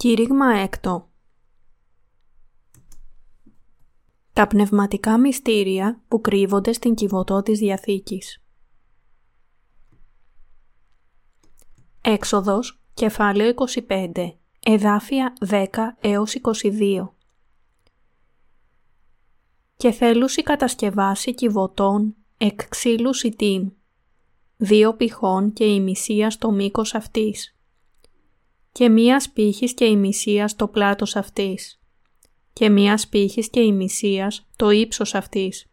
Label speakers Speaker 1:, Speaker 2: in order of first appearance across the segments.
Speaker 1: Κήρυγμα έκτο. Τα πνευματικά μυστήρια που κρύβονται στην κυβωτό της Διαθήκης. Έξοδος, κεφάλαιο 25, εδάφια 10 έως 22 Και θέλουσι κατασκευάσει κυβωτών εκ ξύλου σιτήμ, δύο πηχών και η μισία στο μήκος αυτής και μία σπίχης και ημισία στο πλάτος αυτής και μία σπίχης και ημισίας το ύψος αυτής.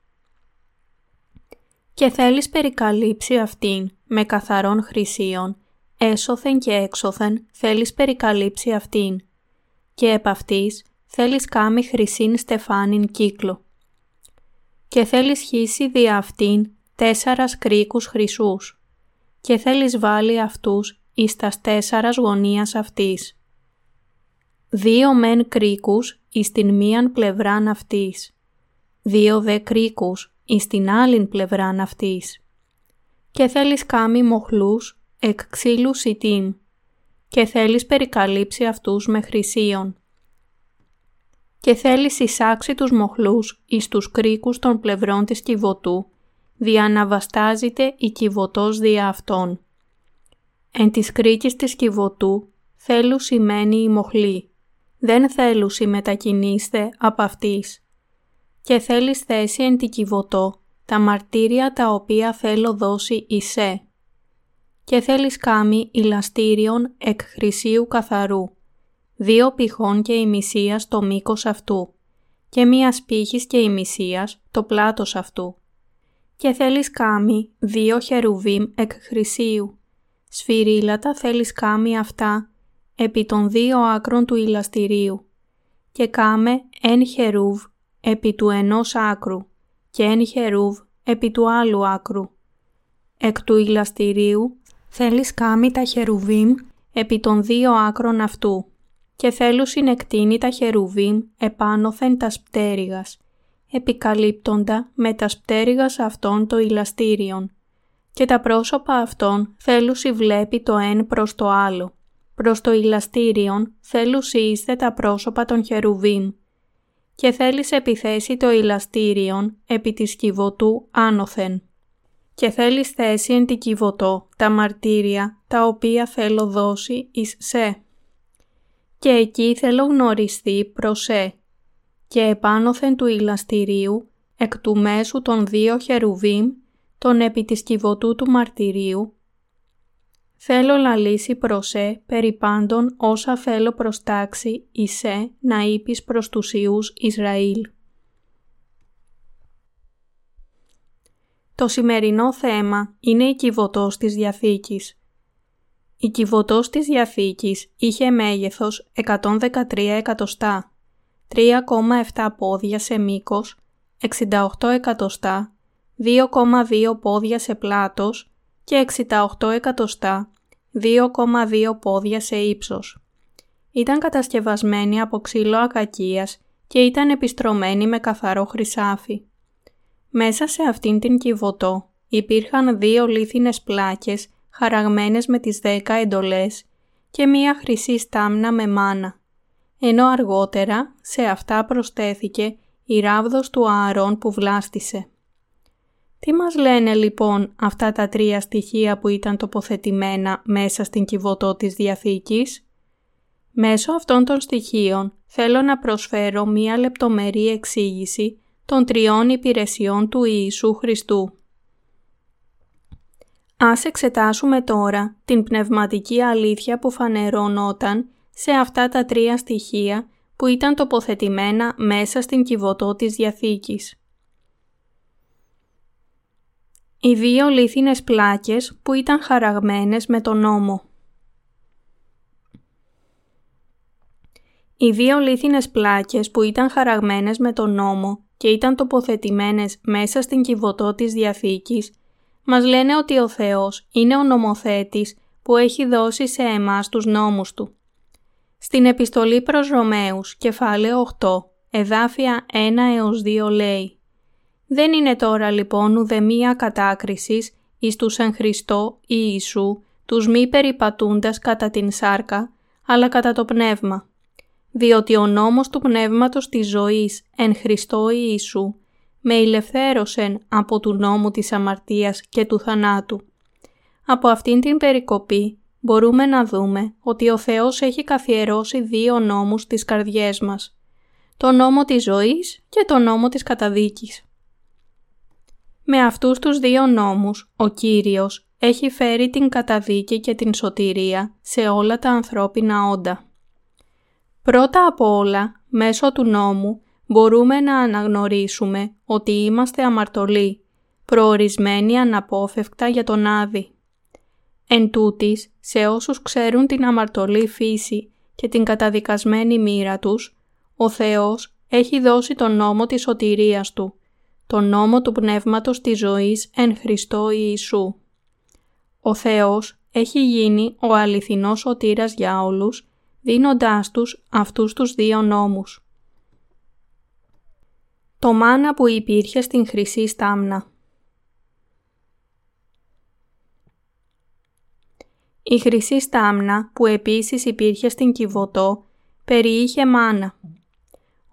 Speaker 1: Και θέλεις περικαλύψει αυτήν με καθαρών χρυσίων, έσωθεν και έξωθεν θέλεις περικαλύψει αυτήν και επ' αυτής θέλεις κάμει χρυσήν στεφάνιν κύκλο. Και θέλεις χύσει δι' αυτήν τέσσαρας κρίκους χρυσούς και θέλεις βάλει αυτούς εις τας τέσσαρας γωνίας αυτής. Δύο μεν κρίκους εις την μίαν πλευράν αυτής, δύο δε κρίκους εις την άλλην πλευράν αυτής. Και θέλεις κάμει μοχλούς εκ ξύλου σιτήμ και θέλεις περικαλύψει αυτούς με χρυσίων. Και θέλεις εισάξει τους μοχλούς εις τους κρίκους των πλευρών της κυβωτού, δια να η κυβωτός δια αυτών. Εν της κρίκης της κυβωτού θέλους σημαίνει η μοχλή. Δεν θέλουσι μετακινήστε από αυτής. Και θέλεις θέση εν τη κυβωτό τα μαρτύρια τα οποία θέλω δώσει εισέ. Και θέλεις κάμει ηλαστήριον εκ χρυσίου καθαρού, δύο πηχών και ημισίας το μήκος αυτού, και μίας σπίχης και ημισίας το πλάτος αυτού. Και θέλεις κάμει δύο χερουβίμ εκ χρυσίου, Σφυρίλατα θέλεις κάμει αυτά επί των δύο άκρων του ηλαστηρίου και κάμε εν χερούβ επί του ενός άκρου και εν χερούβ επί του άλλου άκρου. Εκ του ηλαστηρίου θέλεις κάμει τα χερουβίμ επί των δύο άκρων αυτού και θέλουν συνεκτείνει τα χερουβίμ επάνωθεν τας πτέρυγας, επικαλύπτοντα με τας πτέρυγας αυτών το ηλαστήριον και τα πρόσωπα αυτών θέλουσι βλέπει το εν προς το άλλο. Προς το ηλαστήριον θέλουσι είστε τα πρόσωπα των χερουβίμ και θέλεις επιθέσει το ηλαστήριον επί της κυβωτού άνωθεν. Και θέλεις θέση εν τη κυβωτό τα μαρτύρια τα οποία θέλω δώσει εις σε. Και εκεί θέλω γνωριστεί προς σε. Και επάνωθεν του ηλαστηρίου εκ του μέσου των δύο χερουβίμ τον επί της κυβωτού του μαρτυρίου, θέλω λαλήσει προσέ περί πάντων όσα θέλω προστάξει εισέ να είπεις προς τους Ιούς Ισραήλ. Το σημερινό θέμα είναι η κυβωτός της Διαθήκης. Η κυβωτός της Διαθήκης είχε μέγεθος 113 εκατοστά, 3,7 πόδια σε μήκος, 68 εκατοστά 2,2 πόδια σε πλάτος και 68 εκατοστά, 2,2 πόδια σε ύψος. Ήταν κατασκευασμένη από ξύλο ακακίας και ήταν επιστρωμένη με καθαρό χρυσάφι. Μέσα σε αυτήν την κυβωτό υπήρχαν δύο λίθινες πλάκες χαραγμένες με τις δέκα εντολές και μία χρυσή στάμνα με μάνα, ενώ αργότερα σε αυτά προστέθηκε η ράβδος του Ααρών που βλάστησε. Τι μας λένε λοιπόν αυτά τα τρία στοιχεία που ήταν τοποθετημένα μέσα στην κυβωτό της Διαθήκης; Μέσω αυτών των στοιχείων θέλω να προσφέρω μία λεπτομερή εξήγηση των τριών υπηρεσιών του Ιησού Χριστού. Ας εξετάσουμε τώρα την πνευματική αλήθεια που φανερώνονταν σε αυτά τα τρία στοιχεία που ήταν τοποθετημένα μέσα στην κυβωτό της Διαθήκης οι δύο λίθινες πλάκες που ήταν χαραγμένες με τον νόμο. Οι δύο λίθινες πλάκες που ήταν χαραγμένες με τον νόμο και ήταν τοποθετημένες μέσα στην κυβωτό της Διαθήκης, μας λένε ότι ο Θεός είναι ο νομοθέτης που έχει δώσει σε εμάς τους νόμους Του. Στην επιστολή προς Ρωμαίους, κεφάλαιο 8, εδάφια 1 έως 2 λέει δεν είναι τώρα λοιπόν ουδεμία κατάκρισης εις τους εν Χριστώ ή Ιησού, τους μη περιπατούντας κατά την σάρκα, αλλά κατά το πνεύμα, διότι ο νόμος του Πνεύματος της ζωής εν Χριστώ Ιησού με ηλευθέρωσεν από του νόμου της αμαρτίας και του θανάτου. Από αυτήν την περικοπή μπορούμε να δούμε ότι ο Θεός έχει καθιερώσει δύο νόμους στις καρδιές μας. Το νόμο της ζωής και το νόμο της καταδίκης. Με αυτούς τους δύο νόμους, ο Κύριος έχει φέρει την καταδίκη και την σωτηρία σε όλα τα ανθρώπινα όντα. Πρώτα απ' όλα, μέσω του νόμου, μπορούμε να αναγνωρίσουμε ότι είμαστε αμαρτωλοί, προορισμένοι αναπόφευκτα για τον Άδη. Εν τούτης, σε όσους ξέρουν την αμαρτωλή φύση και την καταδικασμένη μοίρα τους, ο Θεός έχει δώσει τον νόμο της σωτηρίας Του, τον νόμο του Πνεύματος της ζωής εν Χριστώ Ιησού. Ο Θεός έχει γίνει ο αληθινός σωτήρας για όλους, δίνοντάς τους αυτούς τους δύο νόμους. Το μάνα που υπήρχε στην Χρυσή Στάμνα Η Χρυσή Στάμνα που επίσης υπήρχε στην Κιβωτό περιείχε μάνα.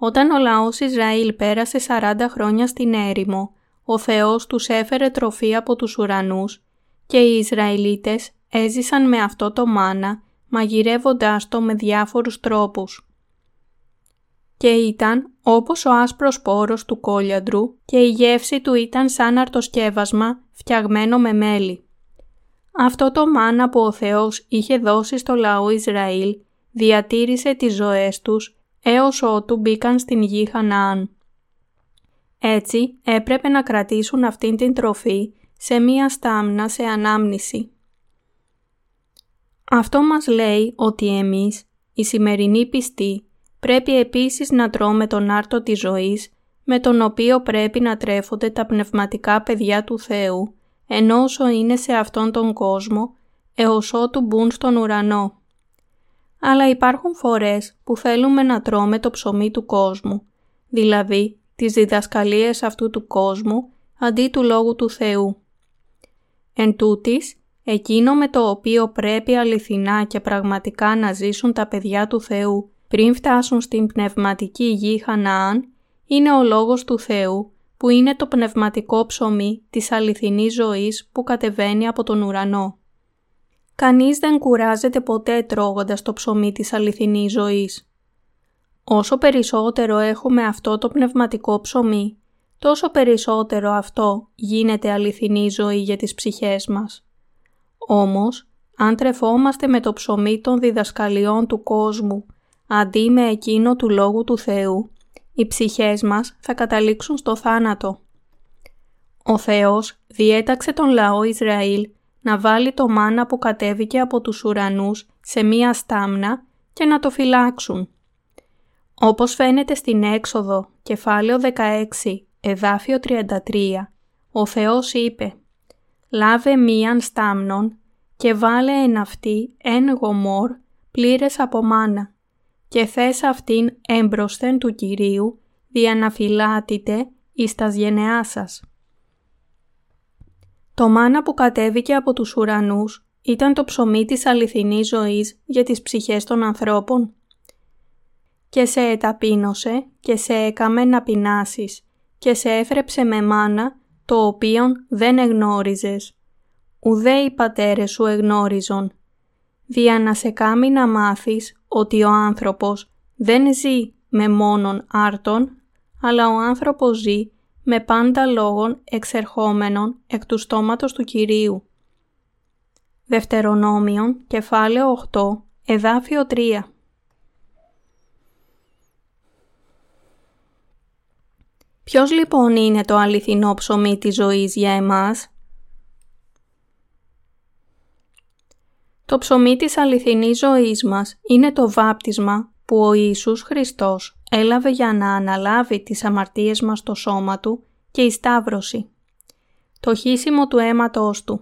Speaker 1: Όταν ο λαός Ισραήλ πέρασε 40 χρόνια στην έρημο, ο Θεός τους έφερε τροφή από τους ουρανούς και οι Ισραηλίτες έζησαν με αυτό το μάνα μαγειρεύοντάς το με διάφορους τρόπους. Και ήταν όπως ο άσπρος πόρος του κόλιαντρου και η γεύση του ήταν σαν αρτοσκεύασμα φτιαγμένο με μέλι. Αυτό το μάνα που ο Θεός είχε δώσει στο λαό Ισραήλ διατήρησε τις ζωές τους έως ότου μπήκαν στην γη Χαναάν. Έτσι έπρεπε να κρατήσουν αυτήν την τροφή σε μία στάμνα σε ανάμνηση. Αυτό μας λέει ότι εμείς, οι σημερινοί πιστοί, πρέπει επίσης να τρώμε τον άρτο της ζωής με τον οποίο πρέπει να τρέφονται τα πνευματικά παιδιά του Θεού, ενώ όσο είναι σε αυτόν τον κόσμο, έως ότου μπουν στον ουρανό. Αλλά υπάρχουν φορές που θέλουμε να τρώμε το ψωμί του κόσμου, δηλαδή τις διδασκαλίες αυτού του κόσμου, αντί του Λόγου του Θεού. Εν τούτης, εκείνο με το οποίο πρέπει αληθινά και πραγματικά να ζήσουν τα παιδιά του Θεού πριν φτάσουν στην πνευματική γη Χαναάν, είναι ο Λόγος του Θεού που είναι το πνευματικό ψωμί της αληθινής ζωής που κατεβαίνει από τον ουρανό. Κανείς δεν κουράζεται ποτέ τρώγοντας το ψωμί της αληθινής ζωής. Όσο περισσότερο έχουμε αυτό το πνευματικό ψωμί, τόσο περισσότερο αυτό γίνεται αληθινή ζωή για τις ψυχές μας. Όμως, αν τρεφόμαστε με το ψωμί των διδασκαλιών του κόσμου, αντί με εκείνο του Λόγου του Θεού, οι ψυχές μας θα καταλήξουν στο θάνατο. Ο Θεός διέταξε τον λαό Ισραήλ να βάλει το μάνα που κατέβηκε από τους ουρανούς σε μία στάμνα και να το φυλάξουν. Όπως φαίνεται στην έξοδο, κεφάλαιο 16, εδάφιο 33, ο Θεός είπε «Λάβε μίαν στάμνον και βάλε εν αυτή εν γομόρ πλήρες από μάνα και θες αυτήν έμπροσθεν του Κυρίου δια να φυλάτητε εις τας γενεάς σας». Το μάνα που κατέβηκε από τους ουρανούς ήταν το ψωμί της αληθινής ζωής για τις ψυχές των ανθρώπων. Και σε εταπείνωσε και σε έκαμε να πεινάσεις και σε έφρεψε με μάνα το οποίον δεν εγνώριζες. Ουδέ οι πατέρες σου εγνώριζον. Δια να σε κάμει να μάθεις ότι ο άνθρωπος δεν ζει με μόνον άρτον, αλλά ο άνθρωπος ζει με πάντα λόγων εξερχόμενων εκ του στόματος του Κυρίου. Δευτερονόμιον, κεφάλαιο 8, εδάφιο 3 Ποιος λοιπόν είναι το αληθινό ψωμί της ζωής για εμάς; Το ψωμί της αληθινής ζωής μας είναι το βάπτισμα που ο Ιησούς Χριστός έλαβε για να αναλάβει τις αμαρτίες μας στο σώμα Του και η Σταύρωση. Το χύσιμο του αίματος Του.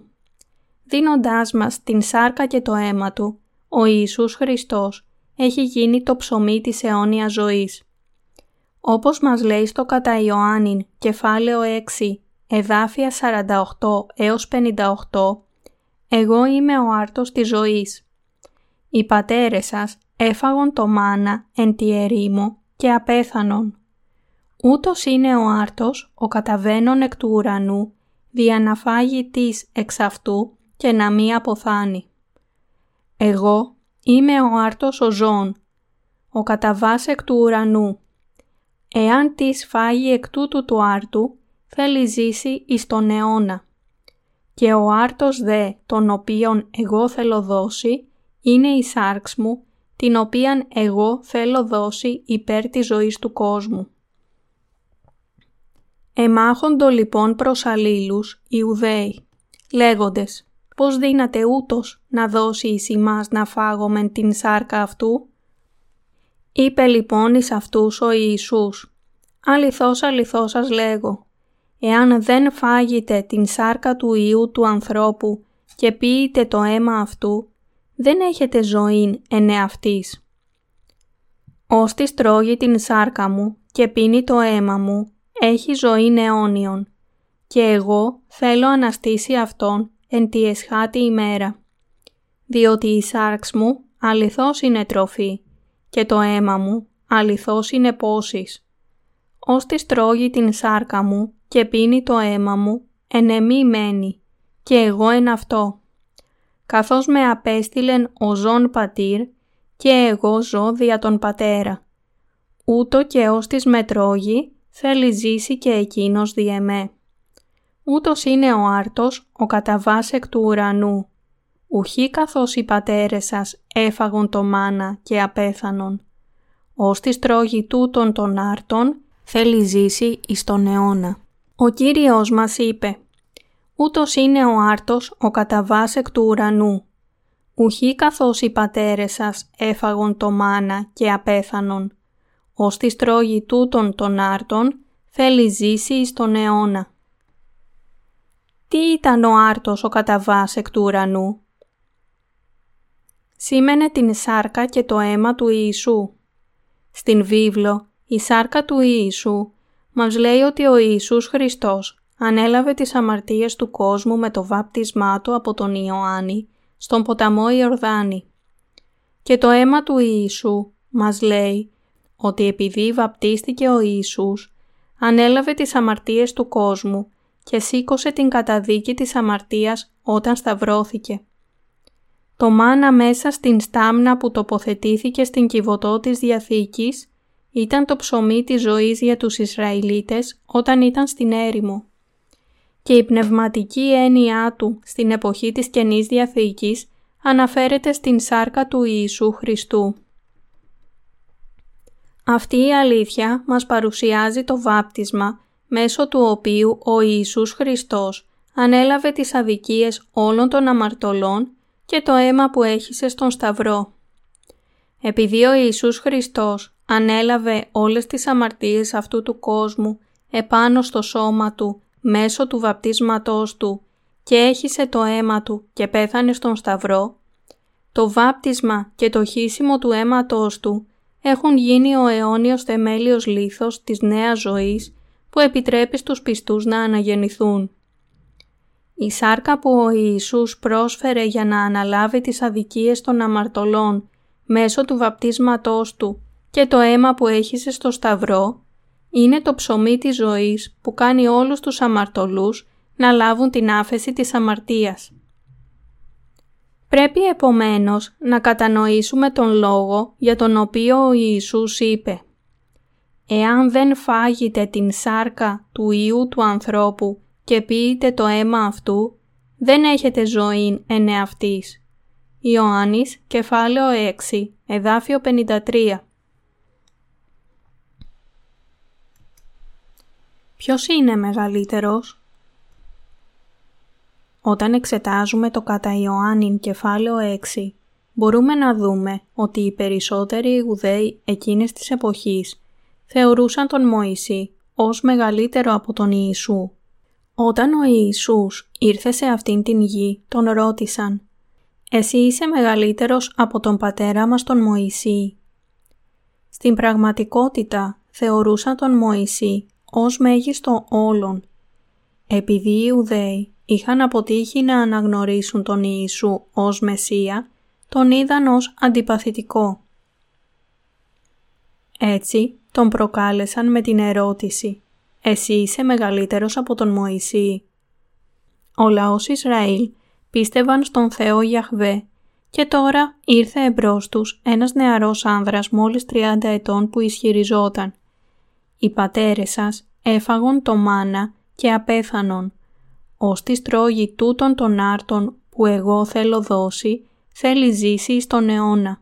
Speaker 1: Δίνοντάς μας την σάρκα και το αίμα Του, ο Ιησούς Χριστός έχει γίνει το ψωμί της αιώνιας ζωής. Όπως μας λέει στο κατά Ιωάννην κεφάλαιο 6, εδάφια 48 έως 58, «Εγώ είμαι ο άρτος της ζωής». Οι πατέρες σας έφαγον το μάνα εν τη ερήμο και απέθανον. Ούτως είναι ο άρτος ο καταβαίνων εκ του ουρανού, δια να φάγει της εξ αυτού και να μη αποθάνει. Εγώ είμαι ο άρτος ο ζών, ο καταβάς εκ του ουρανού. Εάν της φάγει εκ τούτου του άρτου, θέλει ζήσει εις τον αιώνα. Και ο άρτος δε, τον οποίον εγώ θέλω δώσει, είναι η σάρξ μου, την οποίαν εγώ θέλω δώσει υπέρ της ζωής του κόσμου. Εμάχοντο λοιπόν προς αλλήλους Ιουδαίοι, λέγοντες «Πώς δύναται ούτως να δώσει εις ημάς να φάγομεν την σάρκα αυτού» Είπε λοιπόν εις αυτούς ο Ιησούς «Αληθώς αληθώς σας λέγω, εάν δεν φάγετε την σάρκα του Ιού του ανθρώπου και πείτε το αίμα αυτού, δεν έχετε ζωήν εν εαυτής. Ώστις τρώγει την σάρκα μου και πίνει το αίμα μου, έχει ζωή αιώνιον και εγώ θέλω αναστήσει αυτόν εν τη εσχάτη ημέρα. Διότι η σάρξ μου αληθώς είναι τροφή και το αίμα μου αληθώς είναι πόσης. Ώστις τρώγει την σάρκα μου και πίνει το αίμα μου, εν εμή μένει και εγώ εν αυτό. Καθώς με απέστειλεν ο ζών πατήρ και εγώ ζω δια τον πατέρα. Ούτω και ώστις με τρώγει θέλει ζήσει και εκείνος διεμέ. Ούτως είναι ο άρτος ο καταβάς εκ του ουρανού. Ουχή καθώς οι πατέρες σας έφαγον το μάνα και απέθανον. Ώστις τρώγει τούτον των άρτων θέλει ζήσει εις τον αιώνα. Ο Κύριος μας είπε «Ούτως είναι ο άρτος ο καταβάς εκ του ουρανού. Ουχή καθώς οι πατέρες σας έφαγον το μάνα και απέθανον ως τη στρόγη τούτων των άρτων θέλει ζήσει εις τον αιώνα. Τι ήταν ο άρτος ο καταβάς εκ του ουρανού; Σήμαινε την σάρκα και το αίμα του Ιησού. Στην βίβλο η σάρκα του Ιησού μας λέει ότι ο Ιησούς Χριστός ανέλαβε τις αμαρτίες του κόσμου με το βάπτισμά του από τον Ιωάννη στον ποταμό Ιορδάνη. Και το αίμα του Ιησού μας λέει ότι επειδή βαπτίστηκε ο Ιησούς, ανέλαβε τις αμαρτίες του κόσμου και σήκωσε την καταδίκη της αμαρτίας όταν σταυρώθηκε. Το μάνα μέσα στην στάμνα που τοποθετήθηκε στην κυβωτό της Διαθήκης ήταν το ψωμί της ζωής για τους Ισραηλίτες όταν ήταν στην έρημο. Και η πνευματική έννοιά του στην εποχή της Καινής Διαθήκης αναφέρεται στην σάρκα του Ιησού Χριστού. Αυτή η αλήθεια μας παρουσιάζει το βάπτισμα μέσω του οποίου ο Ιησούς Χριστός ανέλαβε τις αδικίες όλων των αμαρτωλών και το αίμα που έχησε στον Σταυρό. Επειδή ο Ιησούς Χριστός ανέλαβε όλες τις αμαρτίες αυτού του κόσμου επάνω στο σώμα Του μέσω του βαπτίσματός Του και έχισε το αίμα Του και πέθανε στον Σταυρό, το βάπτισμα και το χύσιμο του αίματός Του έχουν γίνει ο αιώνιος θεμέλιος λίθος της νέας ζωής που επιτρέπει στους πιστούς να αναγεννηθούν. Η σάρκα που ο Ιησούς πρόσφερε για να αναλάβει τις αδικίες των αμαρτωλών μέσω του βαπτίσματός Του και το αίμα που έχησε στο Σταυρό είναι το ψωμί της ζωής που κάνει όλους τους αμαρτωλούς να λάβουν την άφεση της αμαρτίας. Πρέπει επομένως να κατανοήσουμε τον λόγο για τον οποίο ο Ιησούς είπε «Εάν δεν φάγετε την σάρκα του Ιού του ανθρώπου και πείτε το αίμα αυτού, δεν έχετε ζωή εν εαυτής». Ιωάννης, κεφάλαιο 6, εδάφιο 53 Ποιος είναι μεγαλύτερος; Όταν εξετάζουμε το κατά Ιωάννην κεφάλαιο 6, μπορούμε να δούμε ότι οι περισσότεροι Ιουδαίοι εκείνης της εποχής θεωρούσαν τον Μωυσή ως μεγαλύτερο από τον Ιησού. Όταν ο Ιησούς ήρθε σε αυτήν την γη, τον ρώτησαν «Εσύ είσαι μεγαλύτερος από τον πατέρα μας τον Μωυσή». Στην πραγματικότητα θεωρούσαν τον Μωυσή ως μέγιστο όλων. Επειδή οι Ιουδαίοι είχαν αποτύχει να αναγνωρίσουν τον Ιησού ως Μεσσία, τον είδαν ως αντιπαθητικό. Έτσι τον προκάλεσαν με την ερώτηση «Εσύ είσαι μεγαλύτερος από τον Μωυσή» Ο λαός Ισραήλ πίστευαν στον Θεό Γιαχβέ και τώρα ήρθε εμπρός τους ένας νεαρός άνδρας μόλις 30 ετών που ισχυριζόταν «Οι πατέρες σας έφαγον το μάνα και απέθανον. Ως τη στρόγη τούτων των άρτων που εγώ θέλω δώσει, θέλει ζήσει στον αιώνα.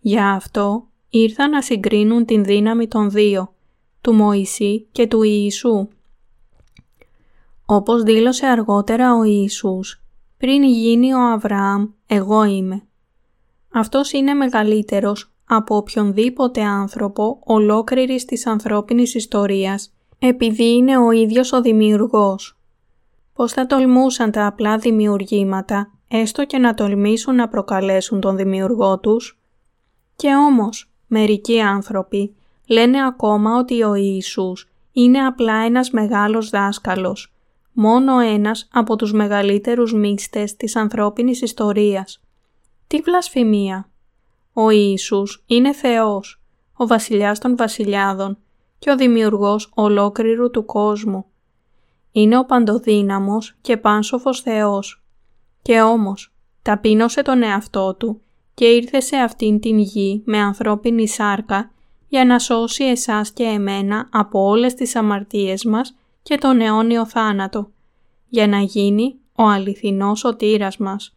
Speaker 1: Για αυτό ήρθαν να συγκρίνουν την δύναμη των δύο, του Μωυσή και του Ιησού. Όπως δήλωσε αργότερα ο Ιησούς, πριν γίνει ο Αβραάμ, εγώ είμαι. Αυτός είναι μεγαλύτερος από οποιονδήποτε άνθρωπο ολόκληρης της ανθρώπινης ιστορίας, επειδή είναι ο ίδιος ο δημιουργός. Πώς θα τολμούσαν τα απλά δημιουργήματα, έστω και να τολμήσουν να προκαλέσουν τον δημιουργό τους; Και όμως, μερικοί άνθρωποι λένε ακόμα ότι ο Ιησούς είναι απλά ένας μεγάλος δάσκαλος, μόνο ένας από τους μεγαλύτερους μίστες της ανθρώπινης ιστορίας. Τι βλασφημία! Ο Ιησούς είναι Θεός, ο βασιλιάς των βασιλιάδων και ο δημιουργός ολόκληρου του κόσμου. Είναι ο παντοδύναμος και πάνσοφος Θεός. Και όμως ταπείνωσε τον εαυτό του και ήρθε σε αυτήν την γη με ανθρώπινη σάρκα για να σώσει εσάς και εμένα από όλες τις αμαρτίες μας και τον αιώνιο θάνατο, για να γίνει ο αληθινός σωτήρας μας.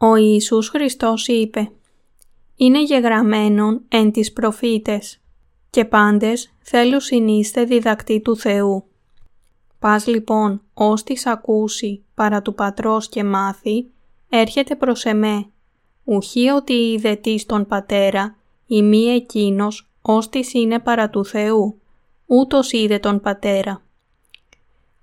Speaker 1: Ο Ιησούς Χριστός είπε «Είναι γεγραμμένον εν τις προφήτες και πάντες θέλουν συνείστε διδακτή του Θεού». Πας λοιπόν ως της ακούσει παρά του πατρός και μάθει, έρχεται προς εμέ. Ουχή ότι είδε τι στον πατέρα, ή μη εκείνος, ως της είναι παρά του Θεού, ούτως είδε τον πατέρα.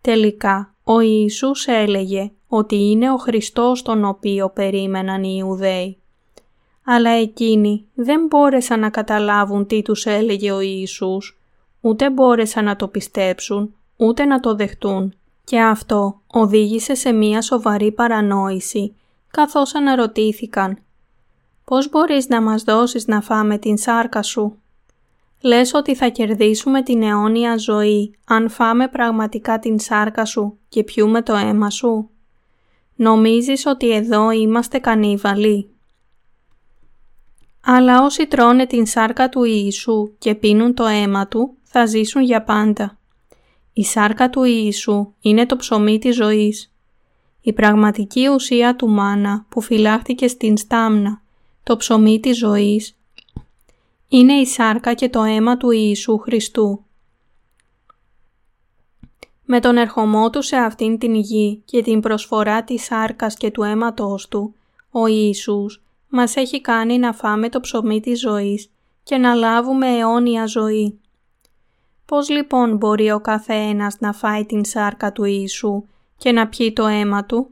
Speaker 1: Τελικά, ο Ιησούς έλεγε ότι είναι ο Χριστός τον οποίο περίμεναν οι Ιουδαίοι. Αλλά εκείνοι δεν μπόρεσαν να καταλάβουν τι τους έλεγε ο Ιησούς, ούτε μπόρεσαν να το πιστέψουν, ούτε να το δεχτούν και αυτό οδήγησε σε μία σοβαρή παρανόηση, καθώς αναρωτήθηκαν «Πώς μπορείς να μας δώσεις να φάμε την σάρκα σου» Λες ότι θα κερδίσουμε την αιώνια ζωή αν φάμε πραγματικά την σάρκα σου και πιούμε το αίμα σου; Νομίζεις ότι εδώ είμαστε κανίβαλοι; Αλλά όσοι τρώνε την σάρκα του Ιησού και πίνουν το αίμα του θα ζήσουν για πάντα. Η σάρκα του Ιησού είναι το ψωμί της ζωής. Η πραγματική ουσία του μάνα που φυλάχτηκε στην στάμνα, το ψωμί της ζωής, είναι η σάρκα και το αίμα του Ιησού Χριστού. Με τον ερχομό του σε αυτήν την γη και την προσφορά της σάρκας και του αίματός του, ο Ιησούς μας έχει κάνει να φάμε το ψωμί της ζωής και να λάβουμε αιώνια ζωή. Πώς λοιπόν μπορεί ο καθένας να φάει την σάρκα του Ιησού και να πιει το αίμα του;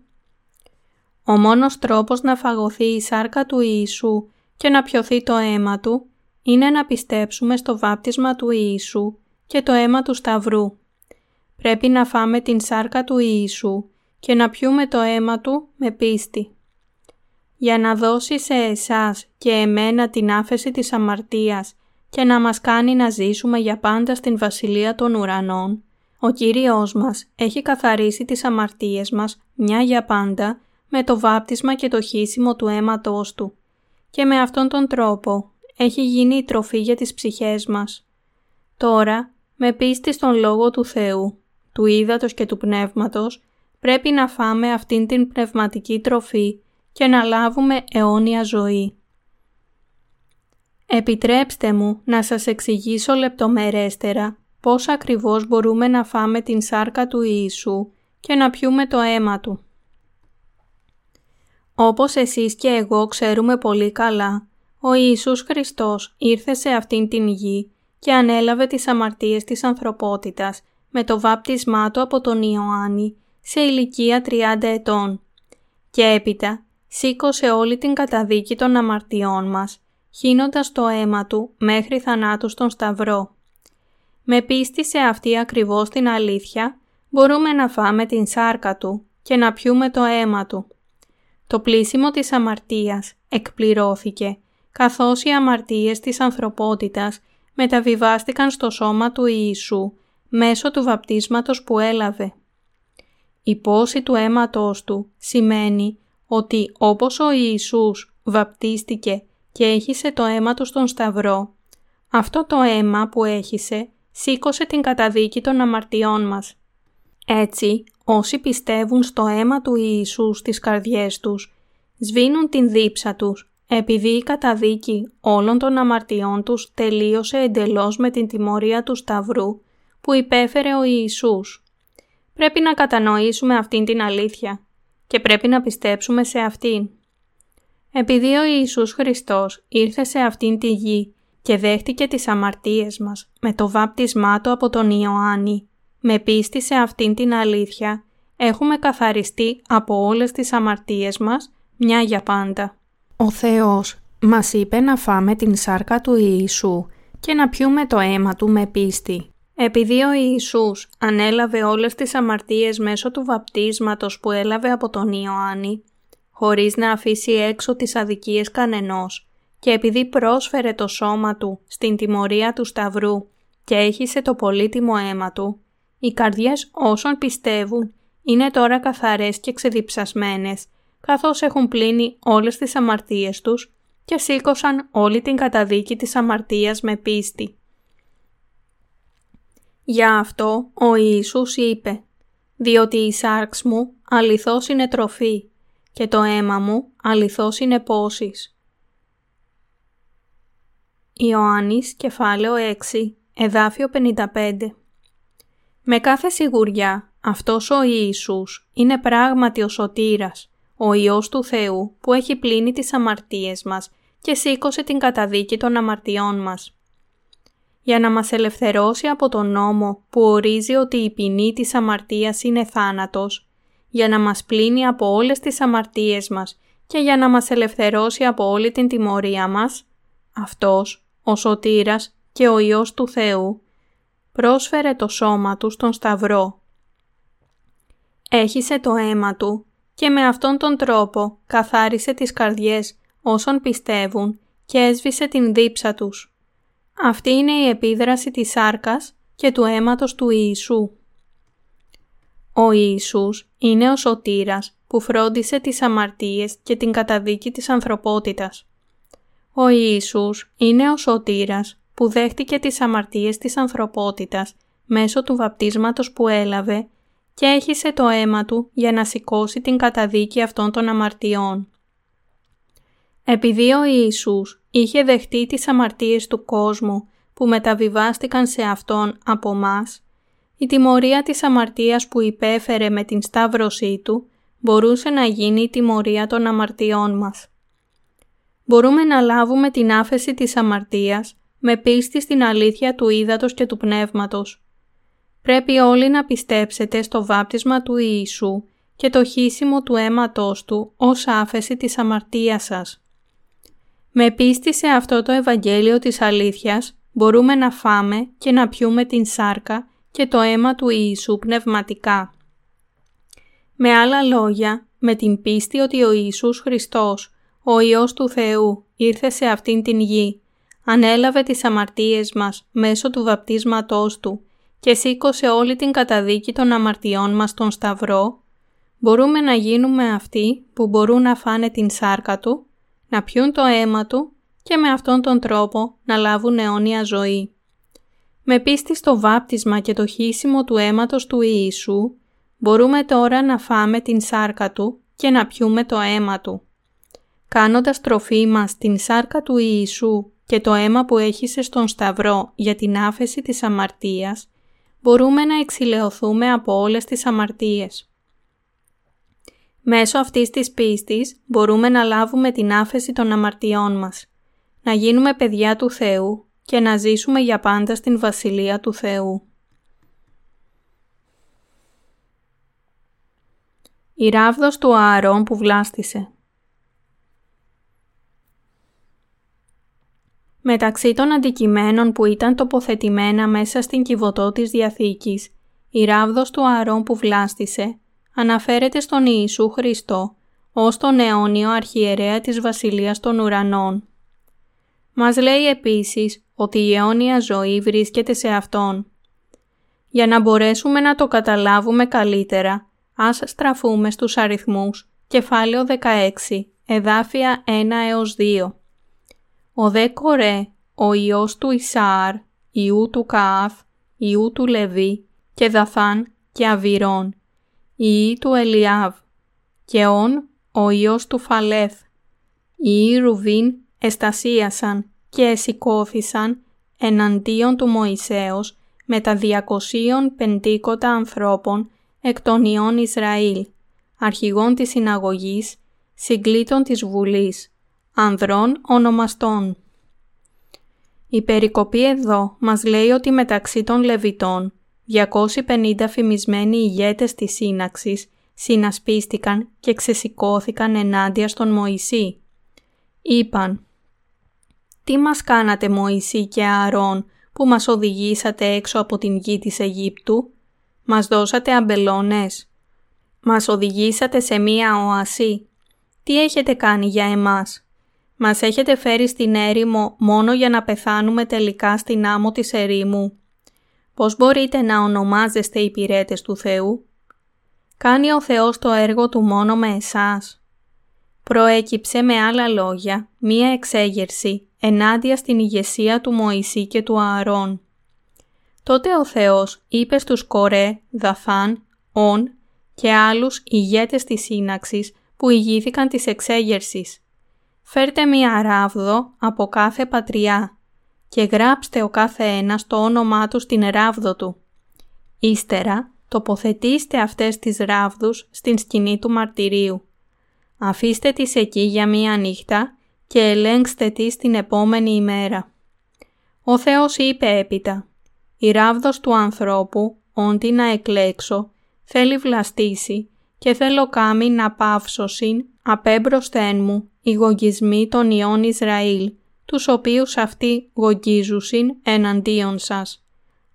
Speaker 1: Ο μόνος τρόπος να φαγωθεί η σάρκα του Ιησού και να πιωθεί το αίμα του είναι να πιστέψουμε στο βάπτισμα του Ιησού και το αίμα του Σταυρού. Πρέπει να φάμε την σάρκα του Ιησού και να πιούμε το αίμα του με πίστη. Για να δώσει σε εσάς και εμένα την άφεση της αμαρτίας και να μας κάνει να ζήσουμε για πάντα στην Βασιλεία των Ουρανών, ο Κύριος μας έχει καθαρίσει τις αμαρτίες μας μια για πάντα με το βάπτισμα και το χύσιμο του αίματός Του και με αυτόν τον τρόπο έχει γίνει η τροφή για τις ψυχές μας. Τώρα, με πίστη στον Λόγο του Θεού, του Ήδατος και του Πνεύματος, πρέπει να φάμε αυτήν την πνευματική τροφή και να λάβουμε αιώνια ζωή. Επιτρέψτε μου να σας εξηγήσω λεπτομερέστερα πώς ακριβώς μπορούμε να φάμε την σάρκα του Ιησού και να πιούμε το αίμα Του. Όπως εσείς και εγώ ξέρουμε πολύ καλά, ο Ιησούς Χριστός ήρθε σε αυτήν την γη και ανέλαβε τις αμαρτίες της ανθρωπότητας με το βάπτισμά του από τον Ιωάννη σε ηλικία 30 ετών και έπειτα σήκωσε όλη την καταδίκη των αμαρτιών μας χύνοντας το αίμα του μέχρι θανάτου στον Σταυρό. Με πίστη σε αυτή ακριβώς την αλήθεια μπορούμε να φάμε την σάρκα του και να πιούμε το αίμα του. το πλήσιμο της αμαρτίας εκπληρώθηκε, καθώς οι αμαρτίες της ανθρωπότητας μεταβιβάστηκαν στο σώμα του Ιησού μέσω του βαπτίσματος που έλαβε. Η πόση του αίματος του σημαίνει ότι όπως ο Ιησούς βαπτίστηκε και έχισε το αίμα του στον Σταυρό, αυτό το αίμα που έχισε σήκωσε την καταδίκη των αμαρτιών μας. Έτσι, όσοι πιστεύουν στο αίμα του Ιησούς στις καρδιές τους, σβήνουν την δίψα τους, επειδή η καταδίκη όλων των αμαρτιών τους τελείωσε εντελώς με την τιμωρία του Σταυρού που υπέφερε ο Ιησούς. Πρέπει να κατανοήσουμε αυτήν την αλήθεια και πρέπει να πιστέψουμε σε αυτήν. Επειδή ο Ιησούς Χριστός ήρθε σε αυτήν τη γη και δέχτηκε τις αμαρτίες μας με το βάπτισμά του από τον Ιωάννη, με πίστη σε αυτήν την αλήθεια, έχουμε καθαριστεί από όλες τις αμαρτίες μας μια για πάντα. Ο Θεός μας είπε να φάμε την σάρκα του Ιησού και να πιούμε το αίμα του με πίστη. Επειδή ο Ιησούς ανέλαβε όλες τις αμαρτίες μέσω του βαπτίσματος που έλαβε από τον Ιωάννη, χωρίς να αφήσει έξω τις αδικίες κανενός και επειδή πρόσφερε το σώμα του στην τιμωρία του Σταυρού και έχισε το πολύτιμο αίμα του, οι καρδιές όσων πιστεύουν είναι τώρα καθαρές και ξεδιψασμένες, καθώς έχουν πλύνει όλες τις αμαρτίες τους και σήκωσαν όλη την καταδίκη της αμαρτίας με πίστη. Για αυτό ο Ιησούς είπε «Διότι η σάρξ μου αληθώς είναι τροφή και το αίμα μου αληθώς είναι πόσης». Ιωάννης κεφάλαιο 6 εδάφιο 55 Με κάθε σιγουριά αυτός ο Ιησούς είναι πράγματι ο σωτήρας, ο Υιός του Θεού που έχει πλύνει τις αμαρτίες μας και σήκωσε την καταδίκη των αμαρτιών μας για να μας ελευθερώσει από τον νόμο που ορίζει ότι η ποινή της αμαρτίας είναι θάνατος, για να μας πλύνει από όλες τις αμαρτίες μας και για να μας ελευθερώσει από όλη την τιμωρία μας, Αυτός, ο Σωτήρας και ο Υιός του Θεού, πρόσφερε το σώμα του στον Σταυρό. Έχισε το αίμα του και με αυτόν τον τρόπο καθάρισε τις καρδιές όσων πιστεύουν και έσβησε την δίψα τους. Αυτή είναι η επίδραση της σάρκας και του αίματος του Ιησού. Ο Ιησούς είναι ο σωτήρας που φρόντισε τις αμαρτίες και την καταδίκη της ανθρωπότητας. Ο Ιησούς είναι ο σωτήρας που δέχτηκε τις αμαρτίες της ανθρωπότητας μέσω του βαπτίσματος που έλαβε και έχισε το αίμα του για να σηκώσει την καταδίκη αυτών των αμαρτιών. Επειδή ο Ιησούς είχε δεχτεί τις αμαρτίες του κόσμου που μεταβιβάστηκαν σε Αυτόν από μας, η τιμωρία της αμαρτίας που υπέφερε με την σταύρωσή Του μπορούσε να γίνει η τιμωρία των αμαρτιών μας. Μπορούμε να λάβουμε την άφεση της αμαρτίας με πίστη στην αλήθεια του ύδατος και του πνεύματος. Πρέπει όλοι να πιστέψετε στο βάπτισμα του Ιησού και το χύσιμο του αίματός Του ως άφεση της αμαρτίας σας. Με πίστη σε αυτό το Ευαγγέλιο της αλήθειας μπορούμε να φάμε και να πιούμε την σάρκα και το αίμα του Ιησού πνευματικά. Με άλλα λόγια, με την πίστη ότι ο Ιησούς Χριστός, ο Υιός του Θεού, ήρθε σε αυτήν την γη, ανέλαβε τις αμαρτίες μας μέσω του βαπτίσματός Του και σήκωσε όλη την καταδίκη των αμαρτιών μας στον Σταυρό, μπορούμε να γίνουμε αυτοί που μπορούν να φάνε την σάρκα Του να πιούν το αίμα του και με αυτόν τον τρόπο να λάβουν αιώνια ζωή. Με πίστη στο βάπτισμα και το χύσιμο του αίματος του Ιησού, μπορούμε τώρα να φάμε την σάρκα του και να πιούμε το αίμα του. Κάνοντας τροφή μας την σάρκα του Ιησού και το αίμα που έχησε στον Σταυρό για την άφεση της αμαρτίας, μπορούμε να εξηλαιωθούμε από όλες τις αμαρτίες. Μέσω αυτής της πίστης μπορούμε να λάβουμε την άφεση των αμαρτιών μας, να γίνουμε παιδιά του Θεού και να ζήσουμε για πάντα στην Βασιλεία του Θεού. Η ράβδος του Ααρών που βλάστησε Μεταξύ των αντικειμένων που ήταν τοποθετημένα μέσα στην κυβωτό της Διαθήκης, η ράβδος του Ααρών που βλάστησε αναφέρεται στον Ιησού Χριστό ως τον αιώνιο αρχιερέα της Βασιλείας των Ουρανών. Μας λέει επίσης ότι η αιώνια ζωή βρίσκεται σε Αυτόν. Για να μπορέσουμε να το καταλάβουμε καλύτερα, ας στραφούμε στους αριθμούς κεφάλαιο 16, εδάφια 1 έως 2. Ο δε Κορέ, ο ιός του Ισαάρ, ιού του Καάθ, ιού του Λεβί και Δαθάν και Αβυρών, ιή του Ελιάβ, και όν ο ιός του Φαλέθ. Οι Ρουβίν εστασίασαν και εσηκώθησαν εναντίον του Μωυσέως με τα διακοσίων πεντήκοτα ανθρώπων εκ των ιών Ισραήλ, αρχηγών της συναγωγής, συγκλήτων της Βουλής, ανδρών ονομαστών. Η περικοπή εδώ μας λέει ότι μεταξύ των Λεβιτών 250 φημισμένοι ηγέτες της σύναξης συνασπίστηκαν και ξεσηκώθηκαν ενάντια στον Μωυσή. Είπαν «Τι μας κάνατε Μωυσή και Ααρών που μας οδηγήσατε έξω από την γη της Αιγύπτου, μας δώσατε αμπελώνες, μας οδηγήσατε σε μία οασή. Τι έχετε κάνει για εμάς, μας έχετε φέρει στην έρημο μόνο για να πεθάνουμε τελικά στην άμμο της ερήμου. Πώς μπορείτε να ονομάζεστε υπηρέτες του Θεού; Κάνει ο Θεός το έργο Του μόνο με εσάς. Προέκυψε με άλλα λόγια μία εξέγερση ενάντια στην ηγεσία του Μωυσή και του Ααρών. Τότε ο Θεός είπε στους Κορέ, Δαθάν, Ον και άλλους ηγέτες της σύναξης που ηγήθηκαν της εξέγερσης. Φέρτε μία ράβδο από κάθε πατριά και γράψτε ο κάθε ένας το όνομά του στην ράβδο του. Ύστερα τοποθετήστε αυτές τις ράβδους στην σκηνή του μαρτυρίου. Αφήστε τις εκεί για μία νύχτα και ελέγξτε τις την επόμενη ημέρα. Ο Θεός είπε έπειτα «Η ράβδος του ανθρώπου, όντι να εκλέξω, θέλει βλαστήσει και θέλω κάμει να παύσωσιν απέμπροσθεν μου οι γογγισμοί των ιών Ισραήλ, τους οποίους αυτοί γογγίζουσιν εναντίον σας.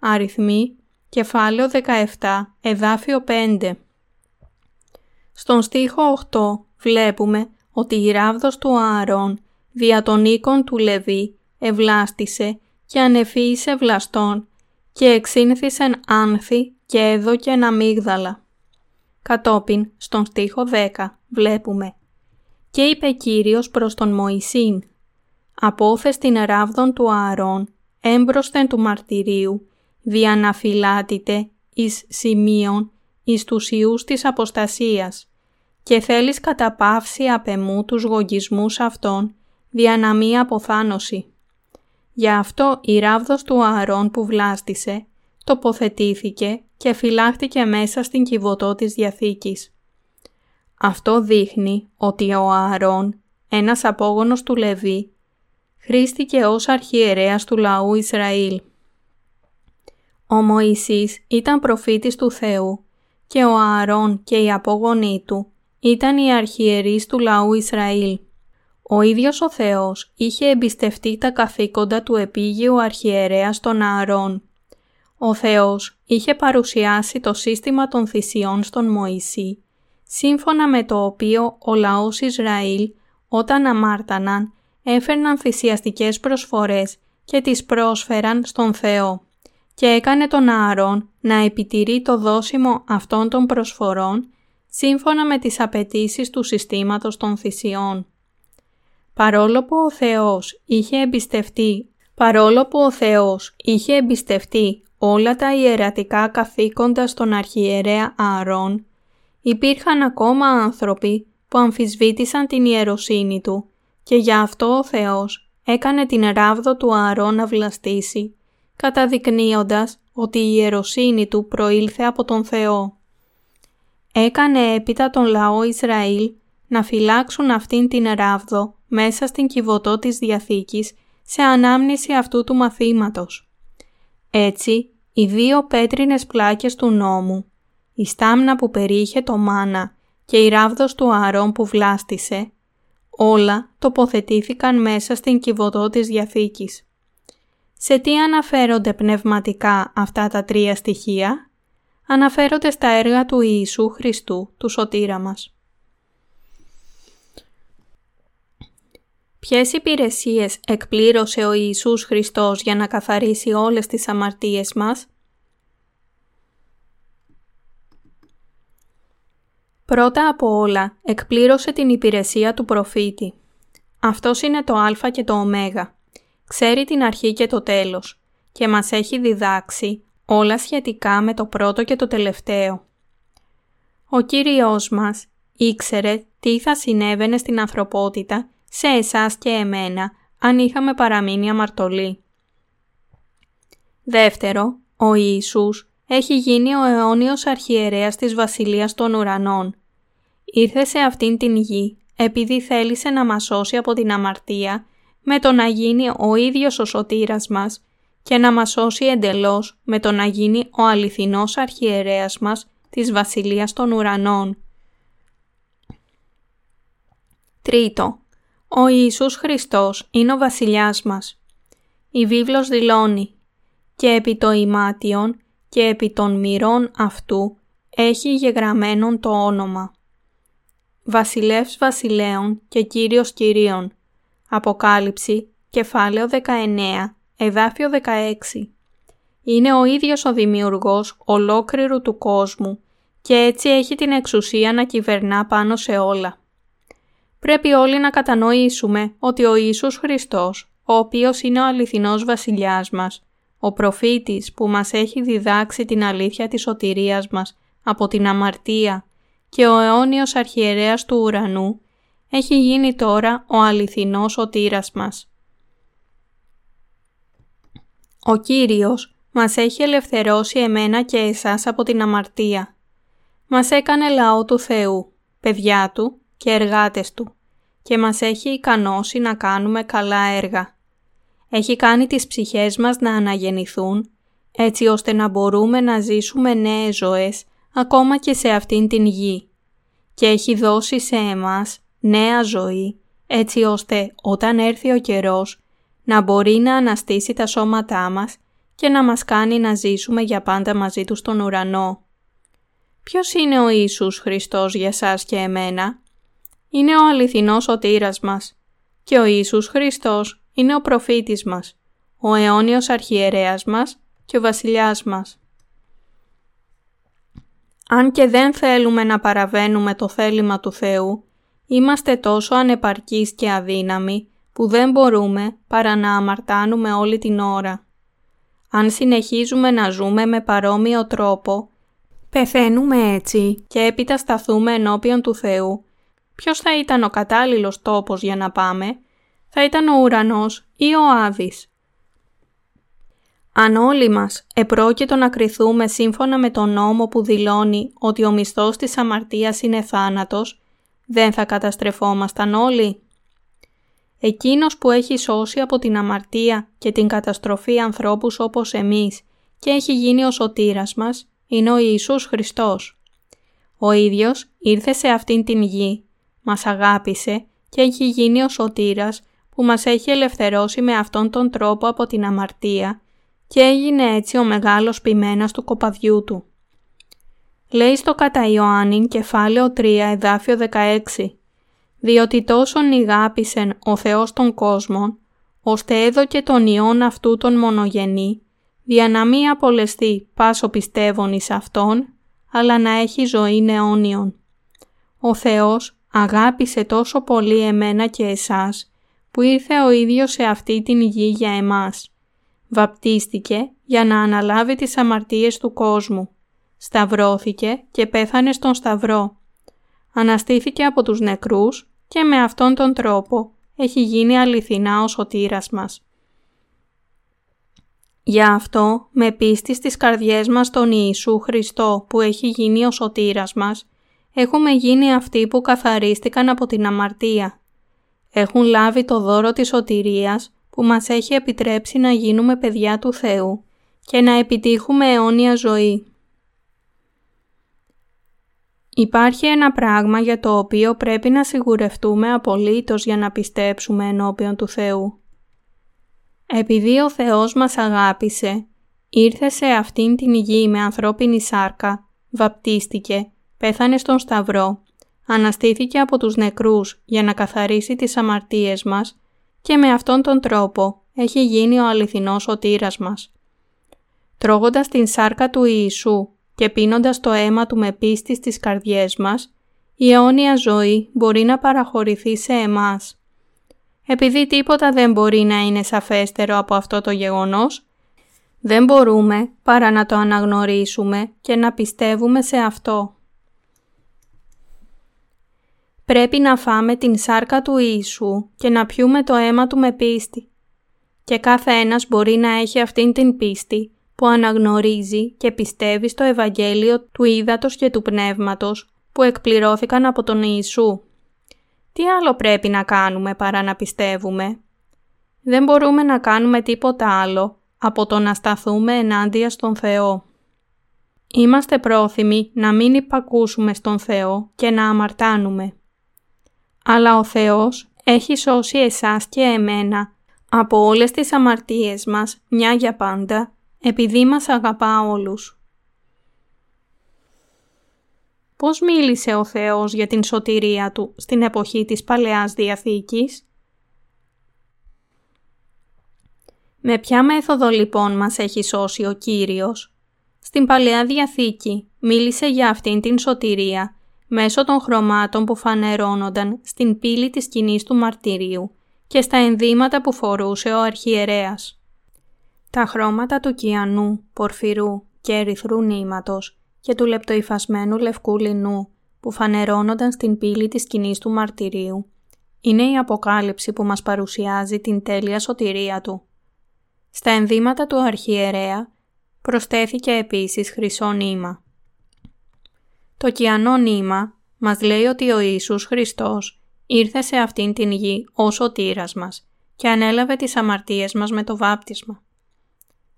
Speaker 1: Αριθμοί, κεφάλαιο 17, εδάφιο 5. Στον στίχο 8 βλέπουμε ότι η ράβδος του Ααρών δια των οίκων του Λεβί ευλάστησε και ανεφύησε βλαστών και εξήνθησεν άνθη και έδωκεν αμύγδαλα. Κατόπιν, στον στίχο 10 βλέπουμε «Και είπε Κύριος προς τον Μωυσήν, «Απόθες την ράβδον του Ααρών, έμπροσθεν του μαρτυρίου, διαναφυλάτητε εις σημείων εις τους ιούς της αποστασίας, και θέλεις καταπαύσει απ' τους γογισμούς αυτών, δια να μη αποθάνωση». Γι' αυτό η ράβδος του Ααρών που βλάστησε, τοποθετήθηκε και φυλάχτηκε μέσα στην κυβωτό της Διαθήκης. Αυτό δείχνει ότι ο Ααρών, ένας απόγονος του Λεβί, χρήστηκε ως αρχιερέας του λαού Ισραήλ. Ο Μωυσής ήταν προφήτης του Θεού και ο Ααρών και οι απόγονοί του ήταν οι αρχιερείς του λαού Ισραήλ. Ο ίδιος ο Θεός είχε εμπιστευτεί τα καθήκοντα του επίγειου αρχιερέας των Ααρών. Ο Θεός είχε παρουσιάσει το σύστημα των θυσιών στον Μωυσή σύμφωνα με το οποίο ο λαός Ισραήλ όταν αμάρταναν έφερναν θυσιαστικές προσφορές και τις πρόσφεραν στον Θεό και έκανε τον Ααρών να επιτηρεί το δόσιμο αυτών των προσφορών σύμφωνα με τις απαιτήσεις του συστήματος των θυσιών. Παρόλο που ο Θεός είχε εμπιστευτεί, παρόλο που ο Θεός είχε εμπιστευτεί όλα τα ιερατικά καθήκοντα στον αρχιερέα Ααρών, υπήρχαν ακόμα άνθρωποι που αμφισβήτησαν την ιεροσύνη του και γι' αυτό ο Θεός έκανε την ράβδο του Ααρών να βλαστήσει, καταδεικνύοντας ότι η ιεροσύνη του προήλθε από τον Θεό. Έκανε έπειτα τον λαό Ισραήλ να φυλάξουν αυτήν την ράβδο μέσα στην κυβωτό της Διαθήκης σε ανάμνηση αυτού του μαθήματος. Έτσι, οι δύο πέτρινες πλάκες του νόμου η στάμνα που περιείχε το μάνα και η ράβδος του Ααρών που βλάστησε, όλα τοποθετήθηκαν μέσα στην κυβωτό της Διαθήκης. Σε τι αναφέρονται πνευματικά αυτά τα τρία στοιχεία; Αναφέρονται στα έργα του Ιησού Χριστού, του Σωτήρα μας. Ποιες υπηρεσίες εκπλήρωσε ο Ιησούς Χριστός για να καθαρίσει όλες τις αμαρτίες μας; Πρώτα από όλα, εκπλήρωσε την υπηρεσία του προφήτη. Αυτός είναι το α και το ω. Ξέρει την αρχή και το τέλος και μας έχει διδάξει όλα σχετικά με το πρώτο και το τελευταίο. Ο Κύριος μας ήξερε τι θα συνέβαινε στην ανθρωπότητα σε εσάς και εμένα αν είχαμε παραμείνει αμαρτωλοί. Δεύτερο, ο Ιησούς έχει γίνει ο αιώνιος αρχιερέας της Βασιλείας των Ουρανών. Ήρθε σε αυτήν την γη επειδή θέλησε να μας σώσει από την αμαρτία με το να γίνει ο ίδιος ο σωτήρας μας και να μας σώσει εντελώς με το να γίνει ο αληθινός αρχιερέας μας της Βασιλείας των Ουρανών. Τρίτο, ο Ιησούς Χριστός είναι ο βασιλιάς μας. Η βίβλος δηλώνει «Και επί το ημάτιον και επί των μυρών αυτού έχει γεγραμμένον το όνομα. Βασιλεύς βασιλέων και Κύριος Κυρίων. Αποκάλυψη, κεφάλαιο 19, εδάφιο 16. Είναι ο ίδιος ο δημιουργός ολόκληρου του κόσμου και έτσι έχει την εξουσία να κυβερνά πάνω σε όλα. Πρέπει όλοι να κατανοήσουμε ότι ο Ιησούς Χριστός, ο οποίος είναι ο αληθινός βασιλιάς μας, ο προφήτης που μας έχει διδάξει την αλήθεια της σωτηρίας μας από την αμαρτία και ο αιώνιος αρχιερέας του ουρανού, έχει γίνει τώρα ο αληθινός σωτήρας μας. Ο Κύριος μας έχει ελευθερώσει εμένα και εσάς από την αμαρτία. Μας έκανε λαό του Θεού, παιδιά Του και εργάτες Του και μας έχει ικανώσει να κάνουμε καλά έργα. Έχει κάνει τις ψυχές μας να αναγεννηθούν έτσι ώστε να μπορούμε να ζήσουμε νέες ζωές ακόμα και σε αυτήν την γη και έχει δώσει σε εμάς νέα ζωή έτσι ώστε όταν έρθει ο καιρός να μπορεί να αναστήσει τα σώματά μας και να μας κάνει να ζήσουμε για πάντα μαζί τους στον ουρανό. Ποιος είναι ο Ιησούς Χριστός για σας και εμένα; Είναι ο αληθινός σωτήρας μας και ο Ιησούς Χριστός είναι ο προφήτης μας, ο αιώνιος αρχιερέας μας και ο βασιλιάς μας. Αν και δεν θέλουμε να παραβαίνουμε το θέλημα του Θεού, είμαστε τόσο ανεπαρκείς και αδύναμοι που δεν μπορούμε παρά να αμαρτάνουμε όλη την ώρα. Αν συνεχίζουμε να ζούμε με παρόμοιο τρόπο, πεθαίνουμε έτσι και έπειτα σταθούμε ενώπιον του Θεού. Ποιος θα ήταν ο κατάλληλος τόπος για να πάμε, θα ήταν ο ουρανός ή ο Άδης. Αν όλοι μας επρόκειτο να κριθούμε σύμφωνα με τον νόμο που δηλώνει ότι ο μισθός της αμαρτίας είναι θάνατος, δεν θα καταστρεφόμασταν όλοι. Εκείνος που έχει σώσει από την αμαρτία και την καταστροφή ανθρώπους όπως εμείς και έχει γίνει ο σωτήρας μας, είναι ο Ιησούς Χριστός. Ο ίδιος ήρθε σε αυτήν την γη, μας αγάπησε και έχει γίνει ο σωτήρας που μας έχει ελευθερώσει με αυτόν τον τρόπο από την αμαρτία και έγινε έτσι ο μεγάλος ποιμένας του κοπαδιού του. Λέει στο κατά Ιωάννην κεφάλαιο 3 εδάφιο 16 «Διότι τόσον ηγάπησεν ο Θεός των κόσμων, ώστε έδωκε τον Υιόν αυτού τον μονογενή, δια να μη απολεστεί πάσο πιστεύων εις Αυτόν, αλλά να έχει ζωή αιώνιον. Ο Θεός αγάπησε τόσο πολύ εμένα και εσάς, που ήρθε ο ίδιος σε αυτή την γη για εμάς Βαπτίστηκε για να αναλάβει τις αμαρτίες του κόσμου. Σταυρώθηκε και πέθανε στον Σταυρό. Αναστήθηκε από τους νεκρούς και με αυτόν τον τρόπο έχει γίνει αληθινά ο σωτήρας μας. Γι' αυτό, με πίστη στις καρδιές μας τον Ιησού Χριστό που έχει γίνει ο σωτήρας μας, έχουμε γίνει αυτοί που καθαρίστηκαν από την αμαρτία. Έχουν λάβει το δώρο της σωτηρίας που μας έχει επιτρέψει να γίνουμε παιδιά του Θεού και να επιτύχουμε αιώνια ζωή. Υπάρχει ένα πράγμα για το οποίο πρέπει να σιγουρευτούμε απολύτως για να πιστέψουμε ενώπιον του Θεού. Επειδή ο Θεός μας αγάπησε, ήρθε σε αυτήν την γη με ανθρώπινη σάρκα, βαπτίστηκε, πέθανε στον Σταυρό, αναστήθηκε από τους νεκρούς για να καθαρίσει τις αμαρτίες μας και με αυτόν τον τρόπο έχει γίνει ο αληθινός σωτήρας μας. Τρώγοντας την σάρκα του Ιησού και πίνοντας το αίμα του με πίστη στις καρδιές μας, η αιώνια ζωή μπορεί να παραχωρηθεί σε εμάς. Επειδή τίποτα δεν μπορεί να είναι σαφέστερο από αυτό το γεγονός, δεν μπορούμε παρά να το αναγνωρίσουμε και να πιστεύουμε σε αυτό. Πρέπει να φάμε την σάρκα του Ιησού και να πιούμε το αίμα του με πίστη. Και κάθε ένας μπορεί να έχει αυτήν την πίστη που αναγνωρίζει και πιστεύει στο Ευαγγέλιο του Ήδατος και του Πνεύματος που εκπληρώθηκαν από τον Ιησού. Τι άλλο πρέπει να κάνουμε παρά να πιστεύουμε; Δεν μπορούμε να κάνουμε τίποτα άλλο από το να σταθούμε ενάντια στον Θεό. Είμαστε πρόθυμοι να μην υπακούσουμε στον Θεό και να αμαρτάνουμε. Αλλά ο Θεός έχει σώσει εσάς και εμένα από όλες τις αμαρτίες μας μια για πάντα επειδή μας αγαπά όλους. Πώς μίλησε ο Θεός για την σωτηρία Του στην εποχή της Παλαιάς Διαθήκης; Με ποια μέθοδο λοιπόν μας έχει σώσει ο Κύριος; Στην Παλαιά Διαθήκη μίλησε για αυτήν την σωτηρία μέσω των χρωμάτων που φανερώνονταν στην πύλη της σκηνής του μαρτυρίου και στα ενδύματα που φορούσε ο αρχιερέας. Τα χρώματα του κιανού, πορφυρού και ερυθρού νήματος και του λεπτοϊφασμένου λευκού λινού που φανερώνονταν στην πύλη της σκηνής του μαρτυρίου είναι η αποκάλυψη που μας παρουσιάζει την τέλεια σωτηρία του. Στα ενδύματα του αρχιερέα προσθέθηκε επίσης χρυσό νήμα. Το κιανό νήμα μας λέει ότι ο Ιησούς Χριστός ήρθε σε αυτήν την γη ως ο τύρας μας και ανέλαβε τις αμαρτίες μας με το βάπτισμα.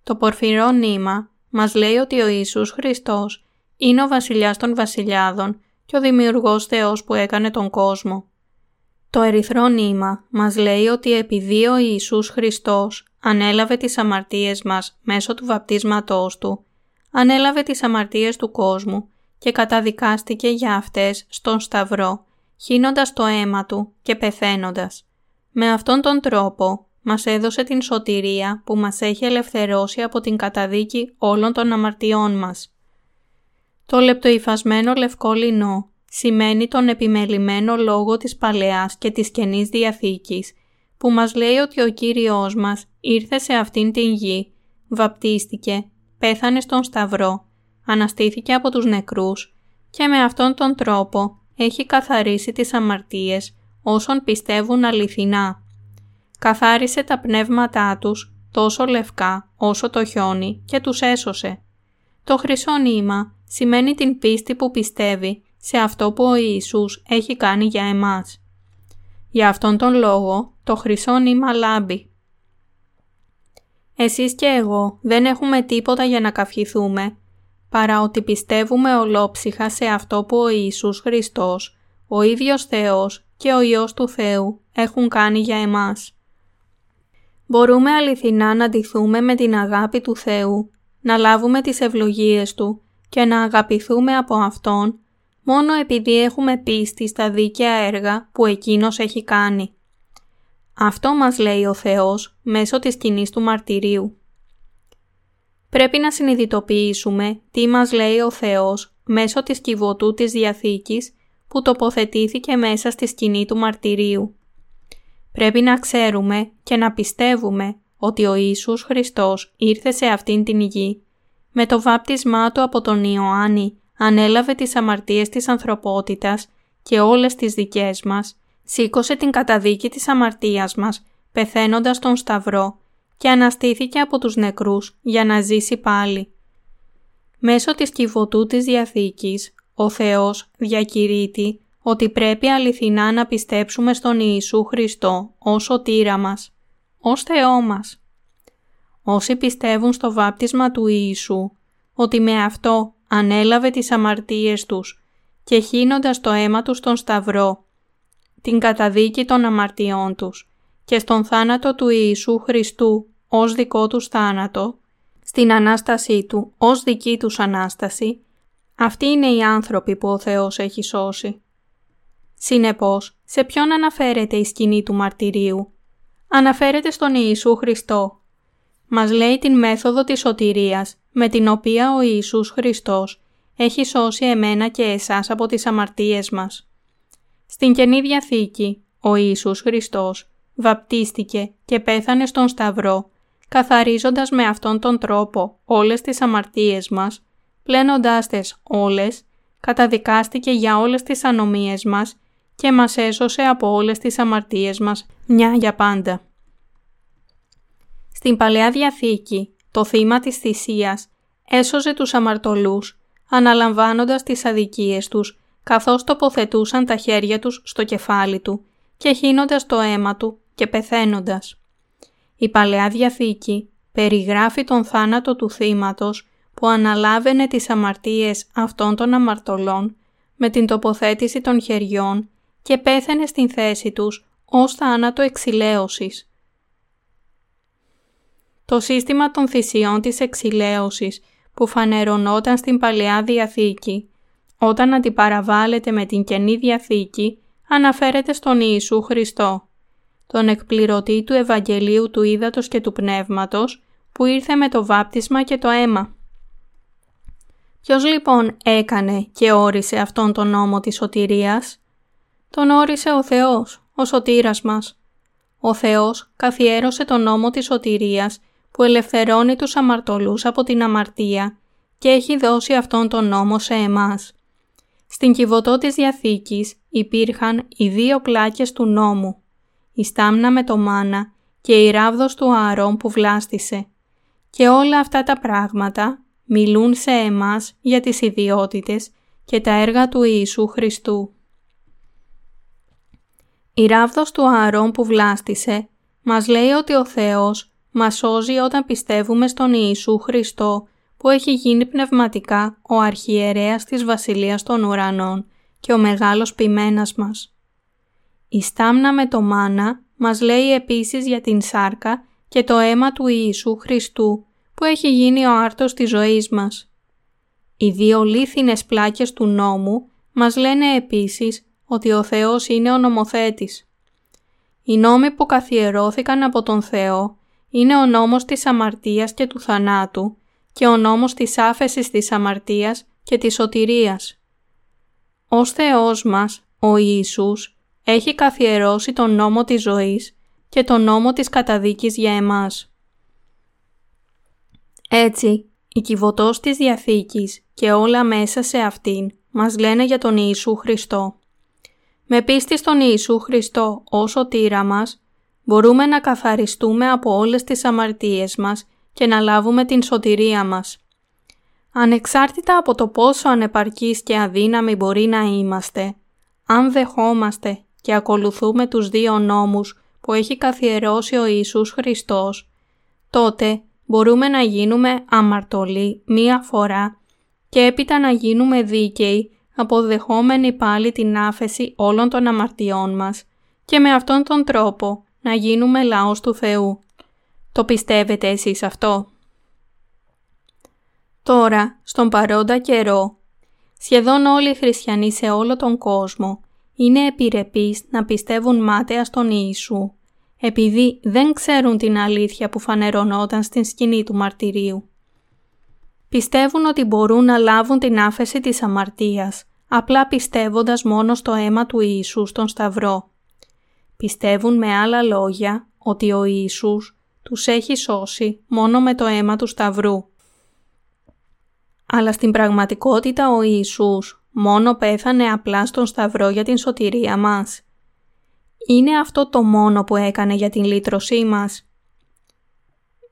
Speaker 1: Το πορφυρό νήμα μας λέει ότι ο Ιησούς Χριστός είναι ο βασιλιάς των βασιλιάδων και ο δημιουργός Θεός που έκανε τον κόσμο. Το ερυθρό νήμα μας λέει ότι επειδή ο Ιησούς Χριστός ανέλαβε τις αμαρτίες μας μέσω του βαπτίσματός Του, ανέλαβε τις αμαρτίες του κόσμου και καταδικάστηκε για αυτές στον Σταυρό, χύνοντας το αίμα Του και πεθαίνοντας. Με αυτόν τον τρόπο μας έδωσε την σωτηρία που μας έχει ελευθερώσει από την καταδίκη όλων των αμαρτιών μας. Το λεπτοϊφασμένο λευκό λινό σημαίνει τον επιμελημένο λόγο της Παλαιάς και της Καινής Διαθήκης, που μας λέει ότι ο Κύριος μας ήρθε σε αυτήν την γη, βαπτίστηκε, πέθανε στον Σταυρό, αναστήθηκε από τους νεκρούς και με αυτόν τον τρόπο έχει καθαρίσει τις αμαρτίες όσων πιστεύουν αληθινά. Καθάρισε τα πνεύματά τους τόσο λευκά όσο το χιόνι και τους έσωσε. Το χρυσό νήμα σημαίνει την πίστη που πιστεύει σε αυτό που ο Ιησούς έχει κάνει για εμάς. Για αυτόν τον λόγο το χρυσό νήμα λάμπει. Εσείς και εγώ δεν έχουμε τίποτα για να καυχηθούμε, παρά ότι πιστεύουμε ολόψυχα σε αυτό που ο Ιησούς Χριστός, ο ίδιος Θεός και ο Υιός του Θεού έχουν κάνει για εμάς. Μπορούμε αληθινά να ντυθούμε με την αγάπη του Θεού, να λάβουμε τις ευλογίες Του και να αγαπηθούμε από Αυτόν μόνο επειδή έχουμε πίστη στα δίκαια έργα που Εκείνος έχει κάνει. Αυτό μας λέει ο Θεός μέσω της σκηνής του μαρτυρίου. Πρέπει να συνειδητοποιήσουμε τι μας λέει ο Θεός μέσω της κυβωτού της Διαθήκης που τοποθετήθηκε μέσα στη σκηνή του μαρτυρίου. Πρέπει να ξέρουμε και να πιστεύουμε ότι ο Ιησούς Χριστός ήρθε σε αυτήν την γη. Με το βάπτισμά Του από τον Ιωάννη ανέλαβε τις αμαρτίες της ανθρωπότητας και όλες τις δικές μας, σήκωσε την καταδίκη της αμαρτίας μας, πεθαίνοντας τον Σταυρό και αναστήθηκε από τους νεκρούς για να ζήσει πάλι. Μέσω της κυβωτού της Διαθήκης, ο Θεός διακηρύττει ότι πρέπει αληθινά να πιστέψουμε στον Ιησού Χριστό ως σωτήρα μας, ως Θεό μας. Όσοι πιστεύουν στο βάπτισμα του Ιησού, ότι με αυτό ανέλαβε τις αμαρτίες τους και χύνοντας το αίμα τους στον Σταυρό, την καταδίκη των αμαρτιών τους και στον θάνατο του Ιησού Χριστού ως δικό τους θάνατο, στην Ανάστασή Του ως δική τους Ανάσταση, αυτοί είναι οι άνθρωποι που ο Θεός έχει σώσει. Συνεπώς, σε ποιον αναφέρεται η σκηνή του μαρτυρίου; αναφέρεται στον Ιησού Χριστό. Μας λέει την μέθοδο της σωτηρίας με την οποία ο Ιησούς Χριστός έχει σώσει εμένα και εσάς από τις αμαρτίες μας. Στην Καινή Διαθήκη, ο Ιησούς Χριστός βαπτίστηκε και πέθανε στον Σταυρό, καθαρίζοντας με αυτόν τον τρόπο όλες τις αμαρτίες μας, πλένοντάς τες όλες, καταδικάστηκε για όλες τις ανομίες μας και μας έσωσε από όλες τις αμαρτίες μας, μια για πάντα. Στην Παλαιά Διαθήκη, το θύμα της θυσίας έσωζε τους αμαρτωλούς, αναλαμβάνοντας τις αδικίες τους, καθώς τοποθετούσαν τα χέρια τους στο κεφάλι του και χύνοντας το αίμα του και πεθαίνοντας. Η Παλαιά Διαθήκη περιγράφει τον θάνατο του θύματος που αναλάβαινε τις αμαρτίες αυτών των αμαρτωλών με την τοποθέτηση των χεριών και πέθαινε στην θέση τους ως θάνατο εξηλαίωσης. Το σύστημα των θυσιών της εξηλαίωσης που φανερωνόταν στην Παλαιά Διαθήκη, όταν αντιπαραβάλλεται με την Καινή Διαθήκη, αναφέρεται στον Ιησού Χριστό, τον εκπληρωτή του Ευαγγελίου του Ήδατος και του Πνεύματος, που ήρθε με το βάπτισμα και το αίμα. Ποιος λοιπόν έκανε και όρισε αυτόν τον νόμο της σωτηρίας; Τον όρισε ο Θεός, ο σωτήρας μας. Ο Θεός καθιέρωσε τον νόμο της σωτηρίας που ελευθερώνει τους αμαρτωλούς από την αμαρτία και έχει δώσει αυτόν τον νόμο σε εμάς. Στην κυβωτό της Διαθήκης υπήρχαν οι δύο πλάκες του νόμου, η στάμνα με το μάνα και η ράβδος του Ααρών που βλάστησε. Και όλα αυτά τα πράγματα μιλούν σε εμάς για τις ιδιότητες και τα έργα του Ιησού Χριστού. Η ράβδος του Ααρών που βλάστησε μας λέει ότι ο Θεός μας σώζει όταν πιστεύουμε στον Ιησού Χριστό που έχει γίνει πνευματικά ο αρχιερέας της Βασιλείας των Ουρανών και ο μεγάλος ποιμένας μας. Η στάμνα με το μάνα μας λέει επίσης για την σάρκα και το αίμα του Ιησού Χριστού που έχει γίνει ο άρτος της ζωής μας. Οι δύο λίθινες πλάκες του νόμου μας λένε επίσης ότι ο Θεός είναι ο νομοθέτης. Οι νόμοι που καθιερώθηκαν από τον Θεό είναι ο νόμος της αμαρτίας και του θανάτου και ο νόμος της άφεσης της αμαρτίας και της σωτηρίας. Ως Θεός μας, ο Ιησούς, έχει καθιερώσει τον νόμο της ζωής και τον νόμο της καταδίκης για εμάς. Έτσι, η κυβωτός της Διαθήκης και όλα μέσα σε αυτήν μας λένε για τον Ιησού Χριστό. Με πίστη στον Ιησού Χριστό ως σωτήρα μας, μπορούμε να καθαριστούμε από όλες τις αμαρτίες μας και να λάβουμε την σωτηρία μας. Ανεξάρτητα από το πόσο ανεπαρκείς και αδύναμοι μπορεί να είμαστε, αν δεχόμαστε και ακολουθούμε τους δύο νόμους που έχει καθιερώσει ο Ιησούς Χριστός, τότε μπορούμε να γίνουμε αμαρτωλοί μία φορά και έπειτα να γίνουμε δίκαιοι αποδεχόμενοι πάλι την άφεση όλων των αμαρτιών μας και με αυτόν τον τρόπο να γίνουμε λαός του Θεού. Το πιστεύετε εσείς αυτό; Τώρα, στον παρόντα καιρό, σχεδόν όλοι οι χριστιανοί σε όλο τον κόσμο είναι επιρρεπείς να πιστεύουν μάταια στον Ιησού, επειδή δεν ξέρουν την αλήθεια που φανερωνόταν στην σκηνή του μαρτυρίου. Πιστεύουν ότι μπορούν να λάβουν την άφεση της αμαρτίας, απλά πιστεύοντας μόνο στο αίμα του Ιησού στον Σταυρό. Πιστεύουν με άλλα λόγια ότι ο Ιησούς τους έχει σώσει μόνο με το αίμα του Σταυρού. Αλλά στην πραγματικότητα ο Ιησούς μόνο πέθανε απλά στον Σταυρό για την σωτηρία μας. Είναι αυτό το μόνο που έκανε για την λύτρωσή μας.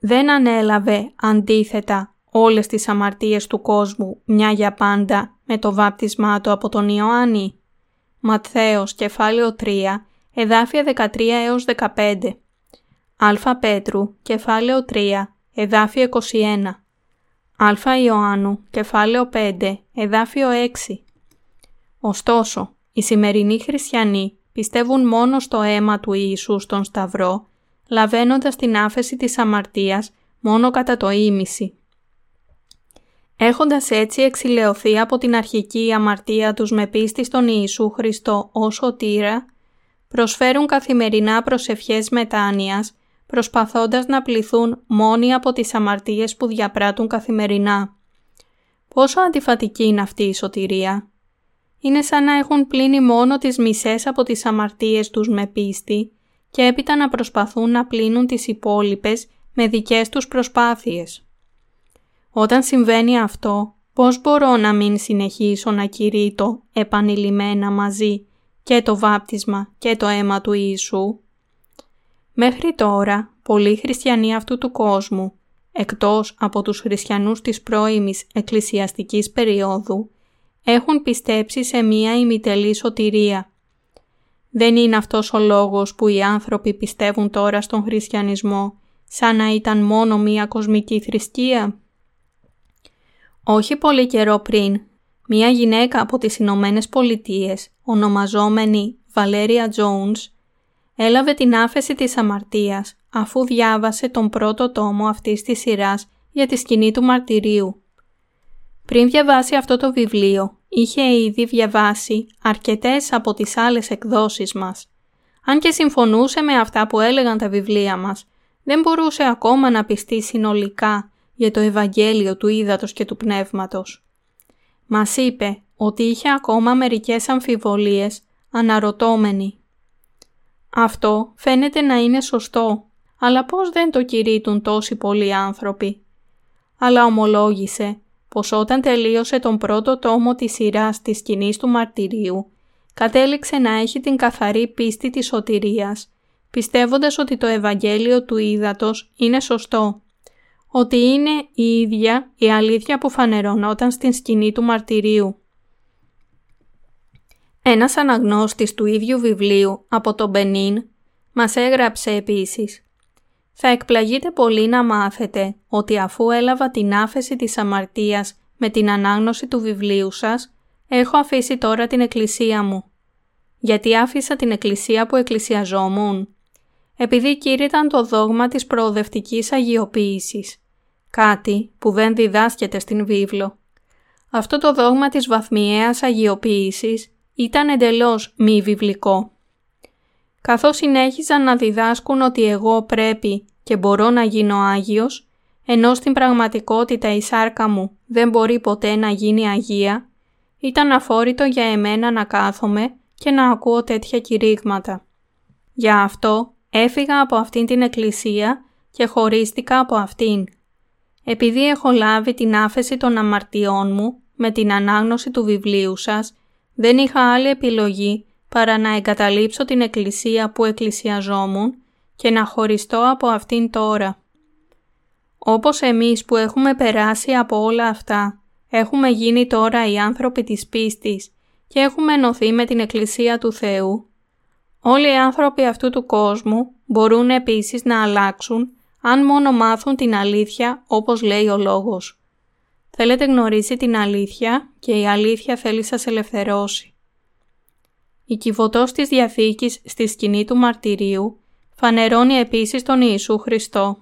Speaker 1: Δεν ανέλαβε αντίθετα όλες τις αμαρτίες του κόσμου μια για πάντα με το βάπτισμά του από τον Ιωάννη. Ματθαίος κεφάλαιο 3 εδάφια 13 έως 15. Α Πέτρου κεφάλαιο 3 εδάφιο 21. Α Ιωάννου κεφάλαιο 5 εδάφιο 6. Ωστόσο, οι σημερινοί χριστιανοί πιστεύουν μόνο στο αίμα του Ιησού στον Σταυρό, λαβαίνοντας την άφεση της αμαρτίας μόνο κατά το ίμιση. Έχοντας έτσι εξηλαιωθεί από την αρχική αμαρτία τους με πίστη στον Ιησού Χριστό ως σωτήρα, προσφέρουν καθημερινά προσευχές μετάνοιας, προσπαθώντας να πληθούν μόνοι από τις αμαρτίες που διαπράττουν καθημερινά. Πόσο αντιφατική είναι αυτή η σωτηρία. Είναι σαν να έχουν πλύνει μόνο τις μισές από τις αμαρτίες τους με πίστη και έπειτα να προσπαθούν να πλύνουν τις υπόλοιπες με δικές τους προσπάθειες. Όταν συμβαίνει αυτό, πώς μπορώ να μην συνεχίσω να κηρύττω επανειλημμένα μαζί και το βάπτισμα και το αίμα του Ιησού; Μέχρι τώρα, πολλοί χριστιανοί αυτού του κόσμου, εκτός από τους χριστιανούς της πρώιμης εκκλησιαστικής περίοδου, έχουν πιστέψει σε μία ημιτελή σωτηρία. Δεν είναι αυτός ο λόγος που οι άνθρωποι πιστεύουν τώρα στον χριστιανισμό σαν να ήταν μόνο μία κοσμική θρησκεία; Όχι πολύ καιρό πριν, μία γυναίκα από τις Ηνωμένες Πολιτείες, ονομαζόμενη Βαλέρια Jones, έλαβε την άφεση της αμαρτίας αφού διάβασε τον πρώτο τόμο αυτής της σειράς για τη σκηνή του μαρτυρίου. Πριν διαβάσει αυτό το βιβλίο, είχε ήδη διαβάσει αρκετές από τις άλλες εκδόσεις μας. Αν και συμφωνούσε με αυτά που έλεγαν τα βιβλία μας, δεν μπορούσε ακόμα να πιστεί συνολικά για το Ευαγγέλιο του Ήδατος και του Πνεύματος. Μας είπε ότι είχε ακόμα μερικές αμφιβολίες αναρωτώμενοι. Αυτό φαίνεται να είναι σωστό, αλλά πώς δεν το κηρύττουν τόσοι πολλοί άνθρωποι. Αλλά ομολόγησε πως όταν τελείωσε τον πρώτο τόμο της σειράς της σκηνής του μαρτυρίου, κατέληξε να έχει την καθαρή πίστη της σωτηρίας, πιστεύοντας ότι το Ευαγγέλιο του Ήδατος είναι σωστό, ότι είναι η ίδια η αλήθεια που φανερωνόταν στην σκηνή του μαρτυρίου. Ένας αναγνώστης του ίδιου βιβλίου από τον Μπενίν μας έγραψε επίσης θα εκπλαγείτε πολύ να μάθετε ότι αφού έλαβα την άφεση της αμαρτίας με την ανάγνωση του βιβλίου σας, έχω αφήσει τώρα την εκκλησία μου. Γιατί άφησα την εκκλησία που εκκλησιαζόμουν; Επειδή κήρυταν το δόγμα της προοδευτικής αγιοποίησης. Κάτι που δεν διδάσκεται στην βίβλο. Αυτό το δόγμα της βαθμιαίας αγιοποίησης ήταν εντελώς μη βιβλικό καθώς συνέχιζαν να διδάσκουν ότι εγώ πρέπει και μπορώ να γίνω Άγιος, ενώ στην πραγματικότητα η σάρκα μου δεν μπορεί ποτέ να γίνει Αγία, ήταν αφόρητο για εμένα να κάθομαι και να ακούω τέτοια κηρύγματα. Γι' αυτό έφυγα από αυτήν την εκκλησία και χωρίστηκα από αυτήν. Επειδή έχω λάβει την άφεση των αμαρτιών μου με την ανάγνωση του βιβλίου σας, δεν είχα άλλη επιλογή παρά να εγκαταλείψω την εκκλησία που εκκλησιαζόμουν και να χωριστώ από αυτήν τώρα. Όπως εμείς που έχουμε περάσει από όλα αυτά, έχουμε γίνει τώρα οι άνθρωποι της πίστης και έχουμε ενωθεί με την Εκκλησία του Θεού, όλοι οι άνθρωποι αυτού του κόσμου μπορούν επίσης να αλλάξουν αν μόνο μάθουν την αλήθεια όπως λέει ο λόγος. Θέλετε γνωρίσει την αλήθεια και η αλήθεια θέλει σας ελευθερώσει. Η κυβωτός της Διαθήκης στη σκηνή του μαρτυρίου φανερώνει επίσης τον Ιησού Χριστό.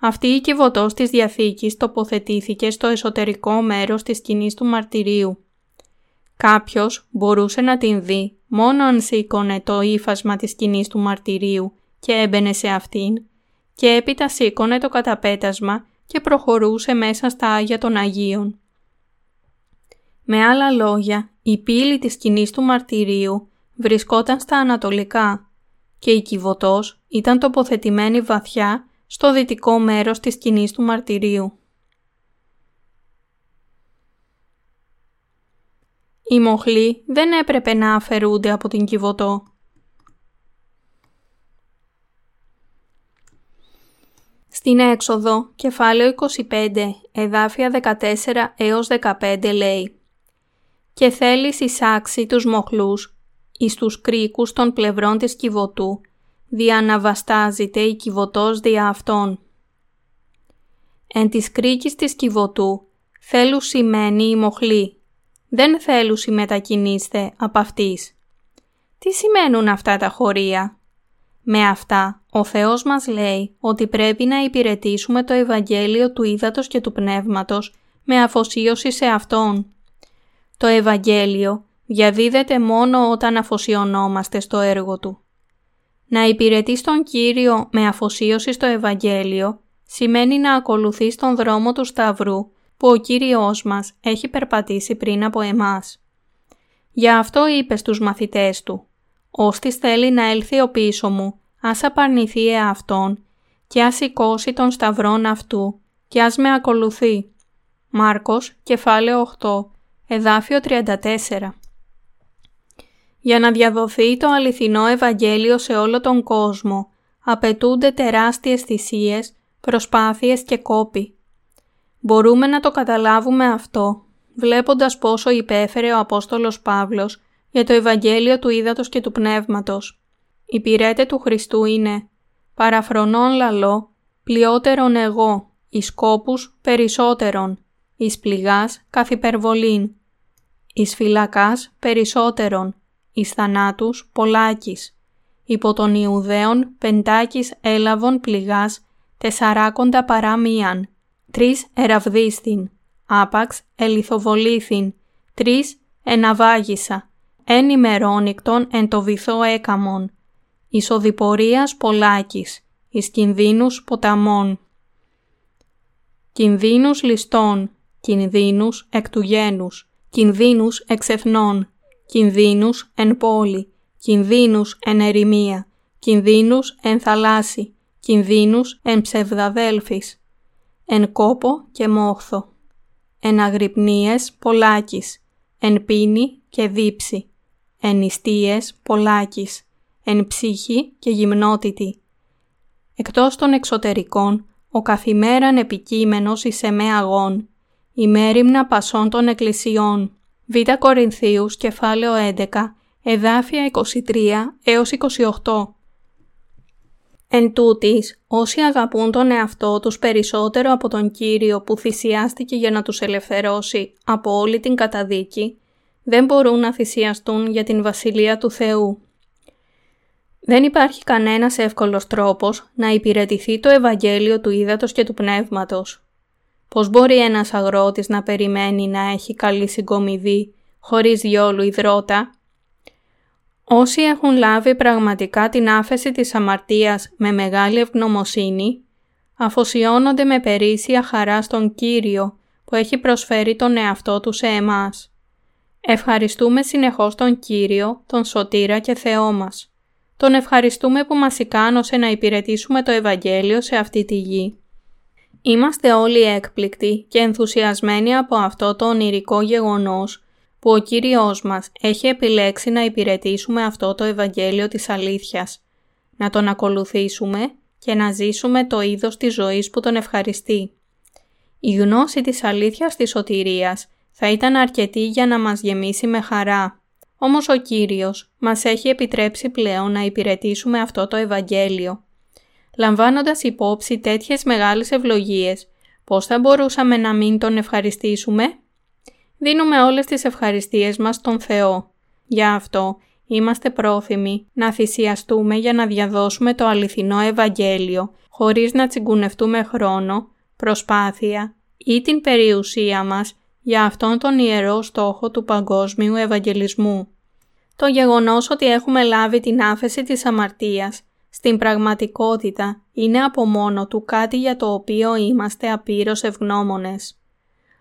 Speaker 1: Αυτή η κυβωτός της Διαθήκης τοποθετήθηκε στο εσωτερικό μέρος της σκηνής του μαρτυρίου. Κάποιος μπορούσε να την δει μόνο αν σήκωνε το ύφασμα της σκηνής του μαρτυρίου και έμπαινε σε αυτήν και έπειτα σήκωνε το καταπέτασμα και προχωρούσε μέσα στα Άγια των Αγίων. Με άλλα λόγια, η πύλη της σκηνής του μαρτυρίου βρισκόταν στα ανατολικά και η κυβωτός ήταν τοποθετημένη βαθιά στο δυτικό μέρος της σκηνής του μαρτυρίου. Οι μοχλοί δεν έπρεπε να αφαιρούνται από την κυβωτό. Στην έξοδο, κεφάλαιο 25, εδάφια 14 έως 15 λέει και θέλεις εισάξει τους μοχλούς εις τους κρίκους των πλευρών της κυβωτού, δια να βαστάζεται η κυβωτός δια αυτών. Εν της κρίκης της κυβωτού θέλου σημαίνει η μοχλή, δεν θέλου μετακινήστε από αυτής. Τι σημαίνουν αυτά τα χωρία; Με αυτά, ο Θεός μας λέει ότι πρέπει να υπηρετήσουμε το Ευαγγέλιο του Ήδατος και του Πνεύματος με αφοσίωση σε Αυτόν. Το Ευαγγέλιο διαδίδεται μόνο όταν αφοσιωνόμαστε στο έργο Του. Να υπηρετείς τον Κύριο με αφοσίωση στο Ευαγγέλιο σημαίνει να ακολουθείς τον δρόμο του Σταυρού που ο Κύριος μας έχει περπατήσει πριν από εμάς. Γι' αυτό είπε στους μαθητές Του «Όστις θέλει να έλθει ο πίσω μου, ας απαρνηθεί εαυτόν και ας σηκώσει τον σταυρόν αυτού και ας με ακολουθεί». Μάρκος, κεφάλαιο 8, εδάφιο 34. Για να διαδοθεί το αληθινό Ευαγγέλιο σε όλο τον κόσμο, απαιτούνται τεράστιες θυσίες, προσπάθειες και κόποι. Μπορούμε να το καταλάβουμε αυτό, βλέποντας πόσο υπέφερε ο Απόστολος Παύλος για το Ευαγγέλιο του Ήδατος και του Πνεύματος. Η πυρέτε του Χριστού είναι «Παραφρονών λαλό, πλειότερον εγώ, εις σκόπους περισσότερον, εις πληγάς καθ' υπερβολήν, εις φυλακάς περισσότερον, εις θανάτους πολλάκις, υπό των Ιουδαίων πεντάκις έλαβον πληγάς τεσσαράκοντα παρά μίαν, τρεις εραβδίστην, άπαξ ελιθοβολήθην, τρεις εναβάγισα, εν ημερόνικτον εν το βυθό έκαμον, εις οδηπορίας πολλάκις, εις κινδύνους ποταμών. Κινδύνους ληστών, κινδύνους εκ του γένους, κινδύνους εξεθνών, κινδύνους εν πόλη, κινδύνους εν ερημία, κινδύνους εν θαλάσσι, κινδύνους εν ψευδαδέλφης, εν κόπο και μόχθο, εν αγρυπνίες πολλάκις, εν πίνη και δίψη, εν ιστίες πολλάκις, εν ψύχη και γυμνότητη. Εκτός των εξωτερικών, ο καθημέραν επικείμενος εις εμέ αγών, η μέρημνα πασών των εκκλησιών. Β Κορινθίους, κεφάλαιο 11, εδάφια 23 έως 28. Εν τούτης, όσοι αγαπούν τον εαυτό τους περισσότερο από τον Κύριο που θυσιάστηκε για να τους ελευθερώσει από όλη την καταδίκη, δεν μπορούν να θυσιαστούν για την Βασιλεία του Θεού. Δεν υπάρχει κανένας εύκολος τρόπος να υπηρετηθεί το Ευαγγέλιο του Ήδατος και του Πνεύματος. Πώς μπορεί ένας αγρότης να περιμένει να έχει καλή συγκομιδή χωρίς διόλου υδρότα; Όσοι έχουν λάβει πραγματικά την άφεση της αμαρτίας με μεγάλη ευγνωμοσύνη, αφοσιώνονται με περίσσια χαρά στον Κύριο που έχει προσφέρει τον εαυτό του σε εμάς. Ευχαριστούμε συνεχώς τον Κύριο, τον Σωτήρα και Θεό μας. Τον ευχαριστούμε που μας ικάνωσε να υπηρετήσουμε το Ευαγγέλιο σε αυτή τη γη. Είμαστε όλοι έκπληκτοι και ενθουσιασμένοι από αυτό το ονειρικό γεγονός που ο Κύριος μας έχει επιλέξει να υπηρετήσουμε αυτό το Ευαγγέλιο της αλήθειας, να τον ακολουθήσουμε και να ζήσουμε το είδος της ζωής που τον ευχαριστεί. Η γνώση της αλήθειας της σωτηρίας θα ήταν αρκετή για να μας γεμίσει με χαρά. Όμως ο Κύριος μας έχει επιτρέψει πλέον να υπηρετήσουμε αυτό το Ευαγγέλιο λαμβάνοντας υπόψη τέτοιες μεγάλες ευλογίες, πώς θα μπορούσαμε να μην τον ευχαριστήσουμε; Δίνουμε όλες τις ευχαριστίες μας στον Θεό. Γι' αυτό είμαστε πρόθυμοι να θυσιαστούμε για να διαδώσουμε το αληθινό Ευαγγέλιο, χωρίς να τσιγκουνευτούμε χρόνο, προσπάθεια ή την περιουσία μας για αυτόν τον ιερό στόχο του παγκόσμιου Ευαγγελισμού. Το γεγονός ότι έχουμε λάβει την άφεση της αμαρτίας στην πραγματικότητα είναι από μόνο του κάτι για το οποίο είμαστε απείρως ευγνώμονες.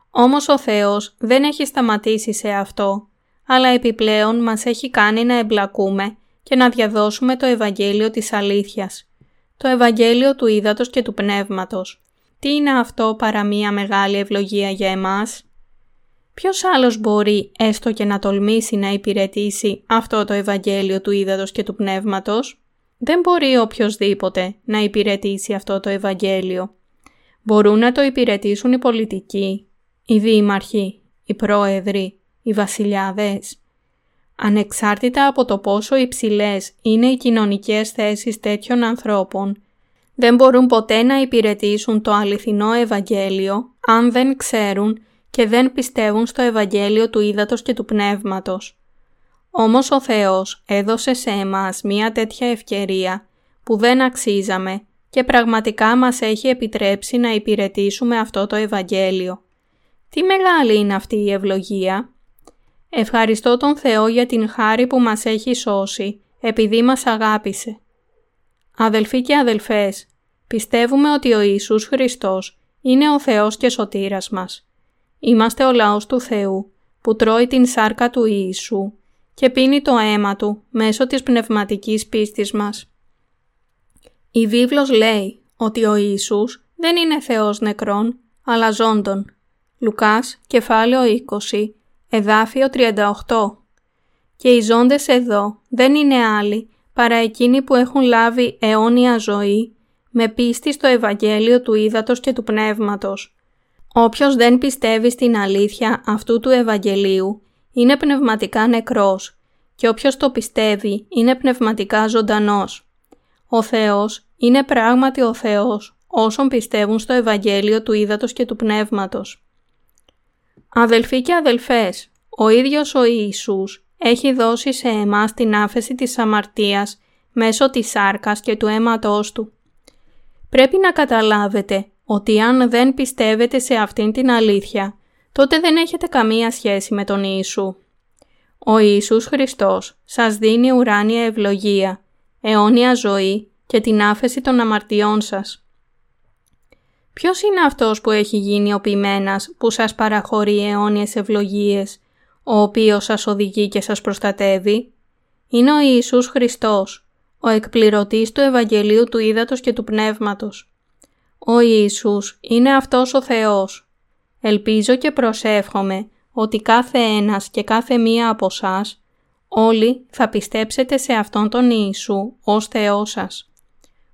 Speaker 1: Όμως ο Θεός δεν έχει σταματήσει σε αυτό, αλλά επιπλέον μας έχει κάνει να εμπλακούμε και να διαδώσουμε το Ευαγγέλιο της αλήθειας, το Ευαγγέλιο του Ήδατος και του Πνεύματος. Τι είναι αυτό παρά μία μεγάλη ευλογία για εμάς; Ποιος άλλος μπορεί έστω και να τολμήσει να υπηρετήσει αυτό το Ευαγγέλιο του Ήδατος και του Πνεύματος; Δεν μπορεί οποιοδήποτε να υπηρετήσει αυτό το Ευαγγέλιο. Μπορούν να το υπηρετήσουν οι πολιτικοί, οι δήμαρχοι, οι πρόεδροι, οι βασιλιάδες. Ανεξάρτητα από το πόσο υψηλές είναι οι κοινωνικές θέσεις τέτοιων ανθρώπων, δεν μπορούν ποτέ να υπηρετήσουν το αληθινό Ευαγγέλιο αν δεν ξέρουν και δεν πιστεύουν στο Ευαγγέλιο του Ήδατος και του Πνεύματος. Όμως ο Θεός έδωσε σε εμάς μία τέτοια ευκαιρία που δεν αξίζαμε και πραγματικά μας έχει επιτρέψει να υπηρετήσουμε αυτό το Ευαγγέλιο. Τι μεγάλη είναι αυτή η ευλογία! Ευχαριστώ τον Θεό για την χάρη που μας έχει σώσει, επειδή μας αγάπησε. Αδελφοί και αδελφές, πιστεύουμε ότι ο Ιησούς Χριστός είναι ο Θεός και σωτήρας μας. Είμαστε ο λαός του Θεού που τρώει την σάρκα του Ιησού και πίνει το αίμα Του μέσω της πνευματικής πίστης μας. Η βίβλος λέει ότι ο Ιησούς δεν είναι Θεός νεκρών, αλλά ζώντων. Λουκάς, κεφάλαιο 20, εδάφιο 38. Και οι ζώντες εδώ δεν είναι άλλοι παρά εκείνοι που έχουν λάβει αιώνια ζωή με πίστη στο Ευαγγέλιο του Ήδατος και του Πνεύματος. Όποιος δεν πιστεύει στην αλήθεια αυτού του Ευαγγελίου είναι πνευματικά νεκρός και όποιος το πιστεύει είναι πνευματικά ζωντανός. Ο Θεός είναι πράγματι ο Θεός όσων πιστεύουν στο Ευαγγέλιο του Ήδατος και του Πνεύματος. Αδελφοί και αδελφές, ο ίδιος ο Ιησούς έχει δώσει σε εμάς την άφεση της αμαρτίας μέσω της σάρκας και του αίματός Του. Πρέπει να καταλάβετε ότι αν δεν πιστεύετε σε αυτήν την αλήθεια, τότε δεν έχετε καμία σχέση με τον Ιησού. Ο Ιησούς Χριστός σας δίνει ουράνια ευλογία, αιώνια ζωή και την άφεση των αμαρτιών σας. Ποιος είναι αυτός που έχει γίνει ο ποιμένας που σας παραχωρεί αιώνιες ευλογίες, ο οποίος σας οδηγεί και σας προστατεύει; Είναι ο Ιησούς Χριστός, ο εκπληρωτής του Ευαγγελίου του Ήδατος και του Πνεύματος. Ο Ιησούς είναι αυτός ο Θεός. Ελπίζω και προσεύχομαι ότι κάθε ένας και κάθε μία από σας όλοι θα πιστέψετε σε Αυτόν τον Ιησού ως Θεός σας.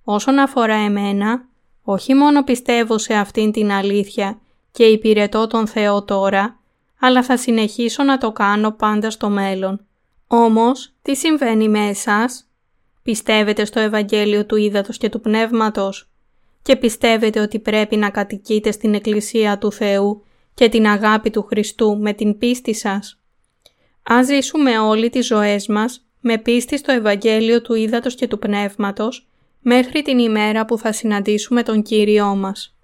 Speaker 1: Όσον αφορά εμένα, όχι μόνο πιστεύω σε αυτήν την αλήθεια και υπηρετώ τον Θεό τώρα, αλλά θα συνεχίσω να το κάνω πάντα στο μέλλον. Όμως, τι συμβαίνει με εσάς; Πιστεύετε στο Ευαγγέλιο του Ήδατος και του Πνεύματος και πιστεύετε ότι πρέπει να κατοικείτε στην Εκκλησία του Θεού και την αγάπη του Χριστού με την πίστη σας; Ας ζήσουμε όλοι τις ζωές μας με πίστη στο Ευαγγέλιο του Ήδατος και του Πνεύματος μέχρι την ημέρα που θα συναντήσουμε τον Κύριό μας.